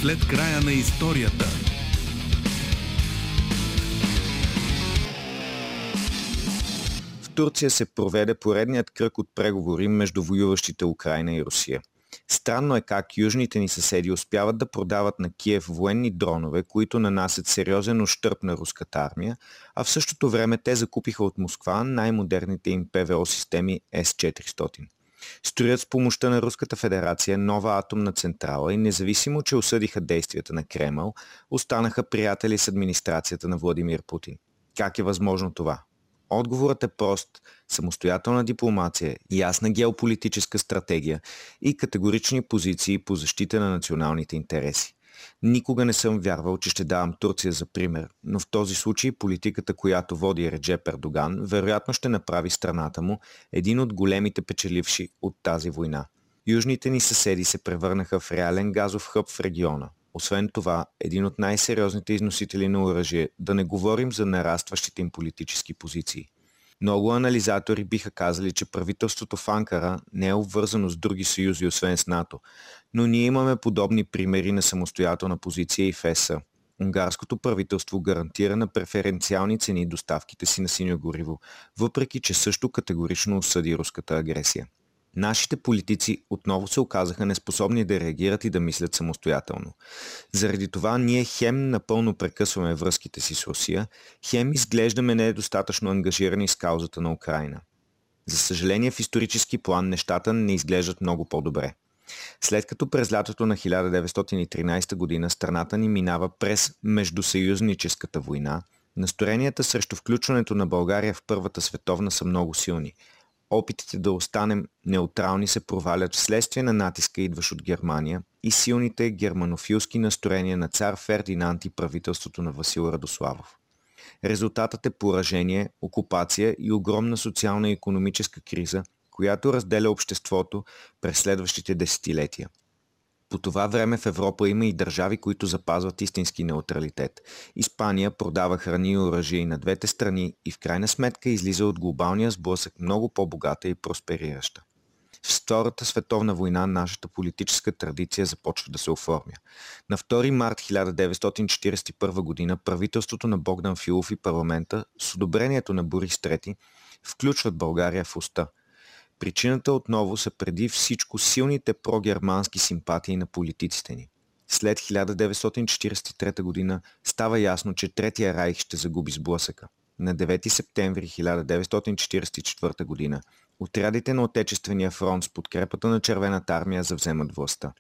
След края на историята. В Турция се проведе поредният кръг от преговори между воюващите Украина и Русия. Странно е как южните ни съседи успяват да продават на Киев военни дронове, които нанасят сериозен ощърп на руската армия, а в същото време те закупиха от Москва най-модерните им ПВО системи С-400 строят с помощта на Руската федерация нова атомна централа и независимо, че осъдиха действията на Кремъл, останаха приятели с администрацията на Владимир Путин. Как е възможно това? Отговорът е прост – самостоятелна дипломация, ясна геополитическа стратегия и категорични позиции по защита на националните интереси. Никога не съм вярвал, че ще давам Турция за пример, но в този случай политиката, която води Реджеп Ердоган, вероятно ще направи страната му един от големите печеливши от тази война. Южните ни съседи се превърнаха в реален газов хъб в региона. Освен това, един от най-сериозните износители на оръжие, да не говорим за нарастващите им политически позиции. Много анализатори биха казали, че правителството в Анкара не е обвързано с други съюзи, освен с НАТО, но ние имаме подобни примери на самостоятелна позиция и в ЕСА. Унгарското правителство гарантира на преференциални цени доставките си на синьо гориво, въпреки че също категорично осъди руската агресия. Нашите политици отново се оказаха неспособни да реагират и да мислят самостоятелно. Заради това ние хем напълно прекъсваме връзките си с Русия, хем изглеждаме недостатъчно ангажирани с каузата на Украина. За съжаление в исторически план нещата не изглеждат много по-добре. След като през лятото на 1913 година страната ни минава през Междусъюзническата война, настроенията срещу включването на България в Първата световна са много силни – Опитите да останем неутрални се провалят вследствие на натиска, идващ от Германия и силните германофилски настроения на цар Фердинанд и правителството на Васил Радославов. Резултатът е поражение, окупация и огромна социална и економическа криза, която разделя обществото през следващите десетилетия – по това време в Европа има и държави, които запазват истински неутралитет. Испания продава храни и оръжие и на двете страни и в крайна сметка излиза от глобалния сблъсък много по-богата и просперираща. В Втората световна война нашата политическа традиция започва да се оформя. На 2 март 1941 г. правителството на Богдан Филов и парламента с одобрението на Борис III включват България в уста – Причината отново са преди всичко силните прогермански симпатии на политиците ни. След 1943 г. става ясно, че Третия райх ще загуби сблъсъка. На 9 септември 1944 г. отрядите на Отечествения фронт с подкрепата на Червената армия завземат властта.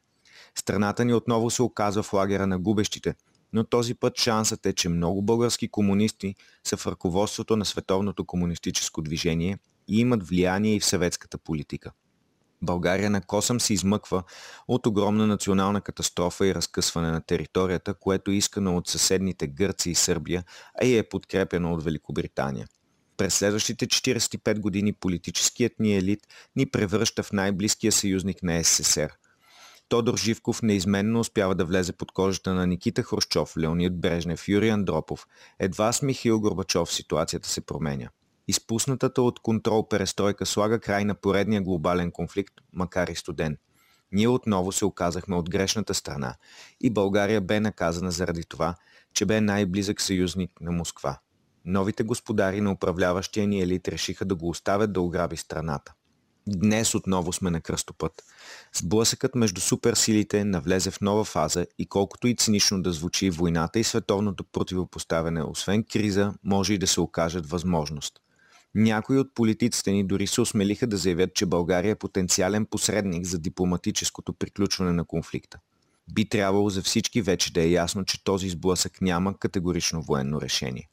Страната ни отново се оказва в лагера на губещите, но този път шансът е, че много български комунисти са в ръководството на световното комунистическо движение и имат влияние и в съветската политика. България на косъм се измъква от огромна национална катастрофа и разкъсване на територията, което е искано от съседните Гърция и Сърбия, а и е подкрепено от Великобритания. През следващите 45 години политическият ни елит ни превръща в най-близкия съюзник на СССР. Тодор Живков неизменно успява да влезе под кожата на Никита Хрущов, Леонид Брежнев, Юрий Андропов. Едва с Михаил Горбачов ситуацията се променя. Изпуснатата от контрол перестройка слага край на поредния глобален конфликт, макар и студен. Ние отново се оказахме от грешната страна и България бе наказана заради това, че бе най-близък съюзник на Москва. Новите господари на управляващия ни елит решиха да го оставят да ограби страната. Днес отново сме на кръстопът. Сблъсъкът между суперсилите навлезе в нова фаза и колкото и цинично да звучи, войната и световното противопоставяне, освен криза, може и да се окажат възможност. Някои от политиците ни дори се осмелиха да заявят, че България е потенциален посредник за дипломатическото приключване на конфликта. Би трябвало за всички вече да е ясно, че този сблъсък няма категорично военно решение.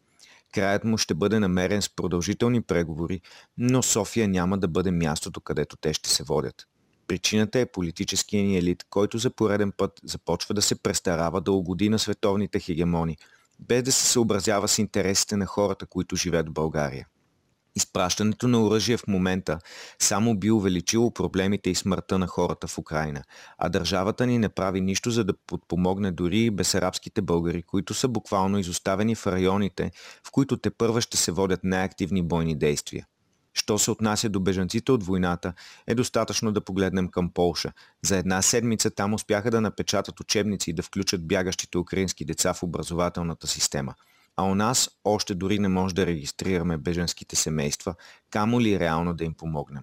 Краят му ще бъде намерен с продължителни преговори, но София няма да бъде мястото, където те ще се водят. Причината е политическия ни елит, който за пореден път започва да се престарава да угоди на световните хегемони, без да се съобразява с интересите на хората, които живеят в България. Изпращането на оръжие в момента само би увеличило проблемите и смъртта на хората в Украина, а държавата ни не прави нищо за да подпомогне дори и бесарабските българи, които са буквално изоставени в районите, в които те първа ще се водят най-активни бойни действия. Що се отнася до бежанците от войната, е достатъчно да погледнем към Полша. За една седмица там успяха да напечатат учебници и да включат бягащите украински деца в образователната система – а у нас още дори не може да регистрираме беженските семейства, камо ли реално да им помогнем.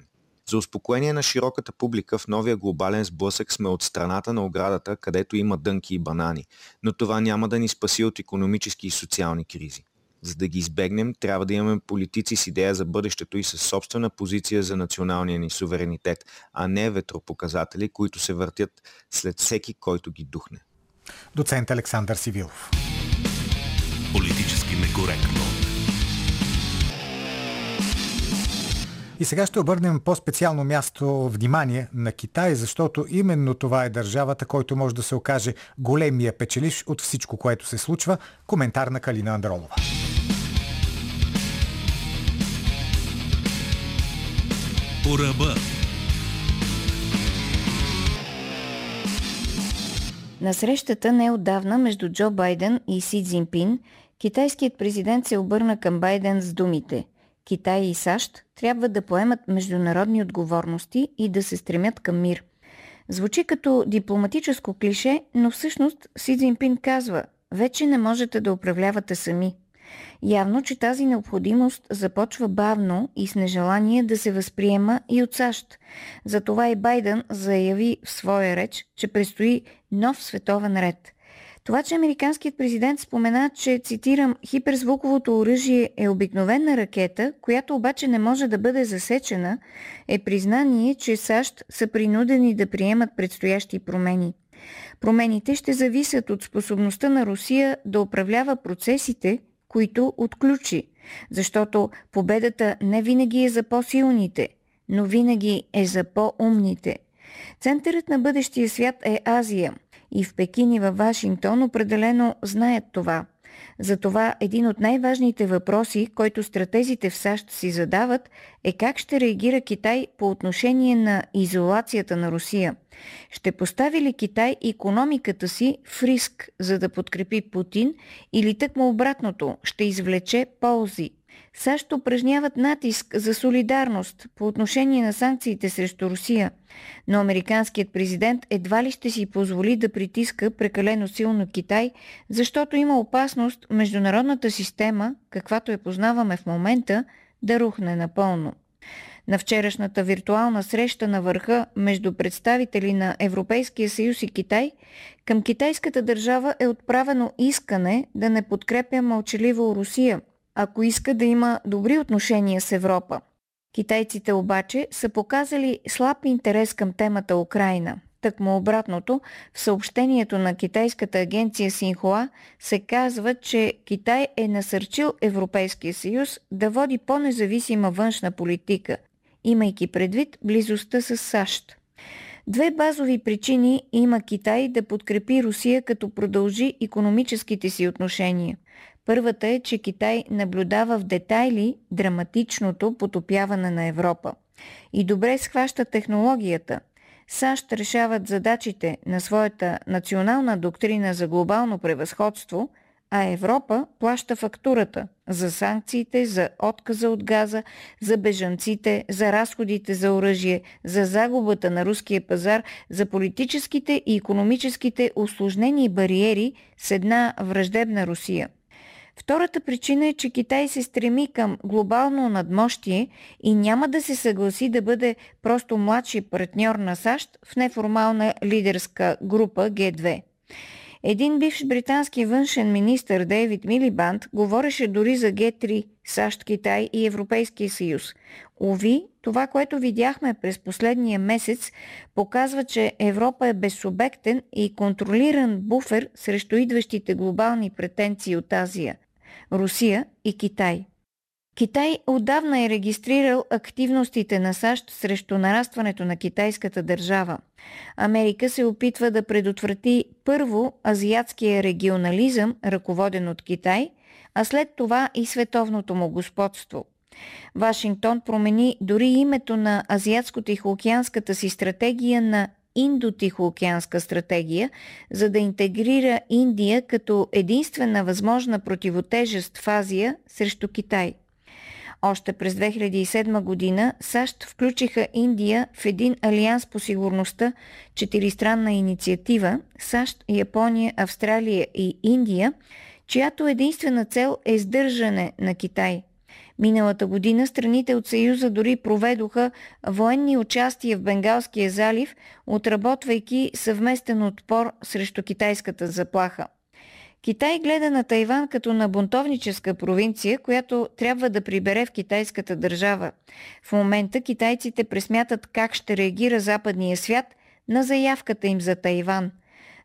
За успокоение на широката публика в новия глобален сблъсък сме от страната на оградата, където има дънки и банани, но това няма да ни спаси от економически и социални кризи. За да ги избегнем, трябва да имаме политици с идея за бъдещето и със собствена позиция за националния ни суверенитет, а не ветропоказатели, които се въртят след всеки, който ги духне. Доцент Александър Сивилов. Политически некоректно. И сега ще обърнем по-специално място внимание на Китай, защото именно това е държавата, който може да се окаже големия печелиш от всичко, което се случва. Коментар на Калина Андролова. По ръба. На срещата неотдавна между Джо Байден и Си Цзинпин, китайският президент се обърна към Байден с думите Китай и САЩ трябва да поемат международни отговорности и да се стремят към мир. Звучи като дипломатическо клише, но всъщност Си Цзинпин казва вече не можете да управлявате сами – Явно, че тази необходимост започва бавно и с нежелание да се възприема и от САЩ. Затова и Байден заяви в своя реч, че предстои нов световен ред. Това, че американският президент спомена, че, цитирам, хиперзвуковото оръжие е обикновена ракета, която обаче не може да бъде засечена, е признание, че САЩ са принудени да приемат предстоящи промени. Промените ще зависят от способността на Русия да управлява процесите, които отключи, защото победата не винаги е за по-силните, но винаги е за по-умните. Центърът на бъдещия свят е Азия и в Пекин и във Вашингтон определено знаят това – затова един от най-важните въпроси, който стратезите в САЩ си задават, е как ще реагира Китай по отношение на изолацията на Русия. Ще постави ли Китай економиката си в риск, за да подкрепи Путин, или тъкмо обратното, ще извлече ползи САЩ упражняват натиск за солидарност по отношение на санкциите срещу Русия, но американският президент едва ли ще си позволи да притиска прекалено силно Китай, защото има опасност международната система, каквато я познаваме в момента, да рухне напълно. На вчерашната виртуална среща на върха между представители на Европейския съюз и Китай, към китайската държава е отправено искане да не подкрепя мълчаливо Русия – ако иска да има добри отношения с Европа. Китайците обаче са показали слаб интерес към темата Украина. Тъкмо обратното, в съобщението на китайската агенция Синхуа се казва, че Китай е насърчил Европейския съюз да води по-независима външна политика, имайки предвид близостта с САЩ. Две базови причини има Китай да подкрепи Русия като продължи економическите си отношения – Първата е, че Китай наблюдава в детайли драматичното потопяване на Европа и добре схваща технологията. САЩ решават задачите на своята национална доктрина за глобално превъзходство, а Европа плаща фактурата за санкциите, за отказа от газа, за бежанците, за разходите за оръжие, за загубата на руския пазар, за политическите и економическите осложнени бариери с една враждебна Русия – Втората причина е, че Китай се стреми към глобално надмощие и няма да се съгласи да бъде просто младши партньор на САЩ в неформална лидерска група Г2. Един бивш британски външен министр Дейвид Милибанд говореше дори за Г3 САЩ, Китай и Европейския съюз. Ови, това, което видяхме през последния месец, показва, че Европа е безсубектен и контролиран буфер срещу идващите глобални претенции от Азия – Русия и Китай. Китай отдавна е регистрирал активностите на САЩ срещу нарастването на китайската държава. Америка се опитва да предотврати първо азиатския регионализъм, ръководен от Китай, а след това и световното му господство. Вашингтон промени дори името на Азиатско-Тихоокеанската си стратегия на Индо-Тихоокеанска стратегия, за да интегрира Индия като единствена възможна противотежест в Азия срещу Китай. Още през 2007 година САЩ включиха Индия в един алианс по сигурността, четиристранна инициатива САЩ, Япония, Австралия и Индия, чиято единствена цел е сдържане на Китай – Миналата година страните от Съюза дори проведоха военни участия в Бенгалския залив, отработвайки съвместен отпор срещу китайската заплаха. Китай гледа на Тайван като на бунтовническа провинция, която трябва да прибере в китайската държава. В момента китайците пресмятат как ще реагира западния свят на заявката им за Тайван.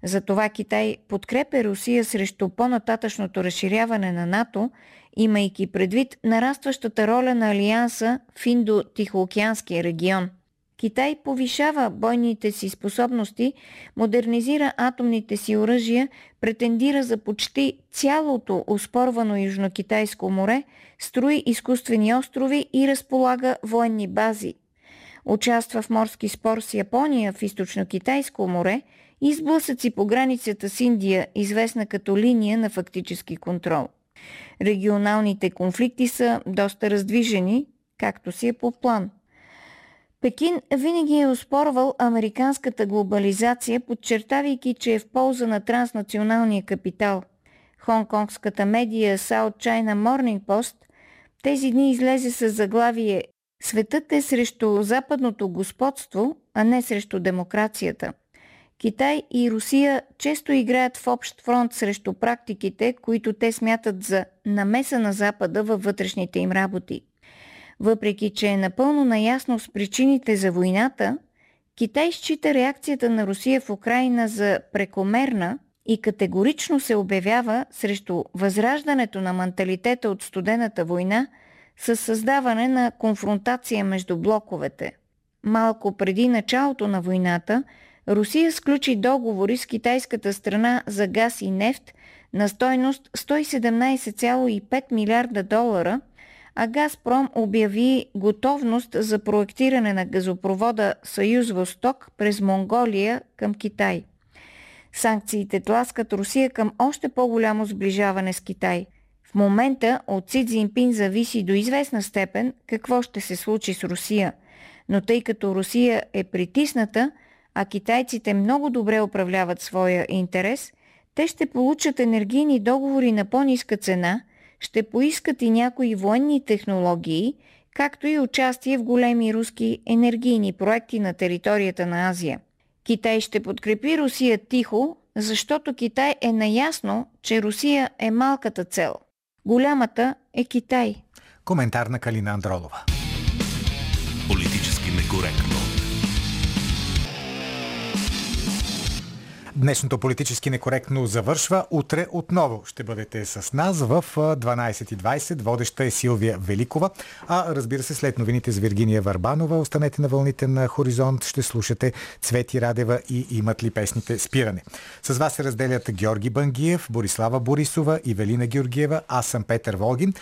Затова Китай подкрепя Русия срещу по-нататъчното разширяване на НАТО имайки предвид нарастващата роля на Алианса в Индо-Тихоокеанския регион. Китай повишава бойните си способности, модернизира атомните си оръжия, претендира за почти цялото успорвано Южно-Китайско море, строи изкуствени острови и разполага военни бази. Участва в морски спор с Япония в Източно-Китайско море и сблъсъци по границата с Индия, известна като линия на фактически контрол. Регионалните конфликти са доста раздвижени, както си е по план. Пекин винаги е оспорвал американската глобализация, подчертавайки, че е в полза на транснационалния капитал. Хонконгската медия South China Morning Post тези дни излезе с заглавие Светът е срещу западното господство, а не срещу демокрацията – Китай и Русия често играят в общ фронт срещу практиките, които те смятат за намеса на Запада във вътрешните им работи. Въпреки, че е напълно наясно с причините за войната, Китай счита реакцията на Русия в Украина за прекомерна и категорично се обявява срещу възраждането на менталитета от студената война с създаване на конфронтация между блоковете. Малко преди началото на войната – Русия сключи договори с китайската страна за газ и нефт на стойност 117,5 милиарда долара, а Газпром обяви готовност за проектиране на газопровода Съюз Восток през Монголия към Китай. Санкциите тласкат Русия към още по-голямо сближаване с Китай. В момента от Си Цзинпин зависи до известна степен какво ще се случи с Русия, но тъй като Русия е притисната – а китайците много добре управляват своя интерес, те ще получат енергийни договори на по-ниска цена, ще поискат и някои военни технологии, както и участие в големи руски енергийни проекти на територията на Азия. Китай ще подкрепи Русия тихо, защото Китай е наясно, че Русия е малката цел. Голямата е Китай. Коментар на Калина Андролова. Днешното политически некоректно завършва. Утре отново ще бъдете с нас в 12.20. Водеща е Силвия Великова. А разбира се, след новините с Виргиния Варбанова, останете на вълните на Хоризонт. Ще слушате Цвети Радева и имат ли песните спиране. С вас се разделят Георги Бангиев, Борислава Борисова и Велина Георгиева. Аз съм Петър Волгин.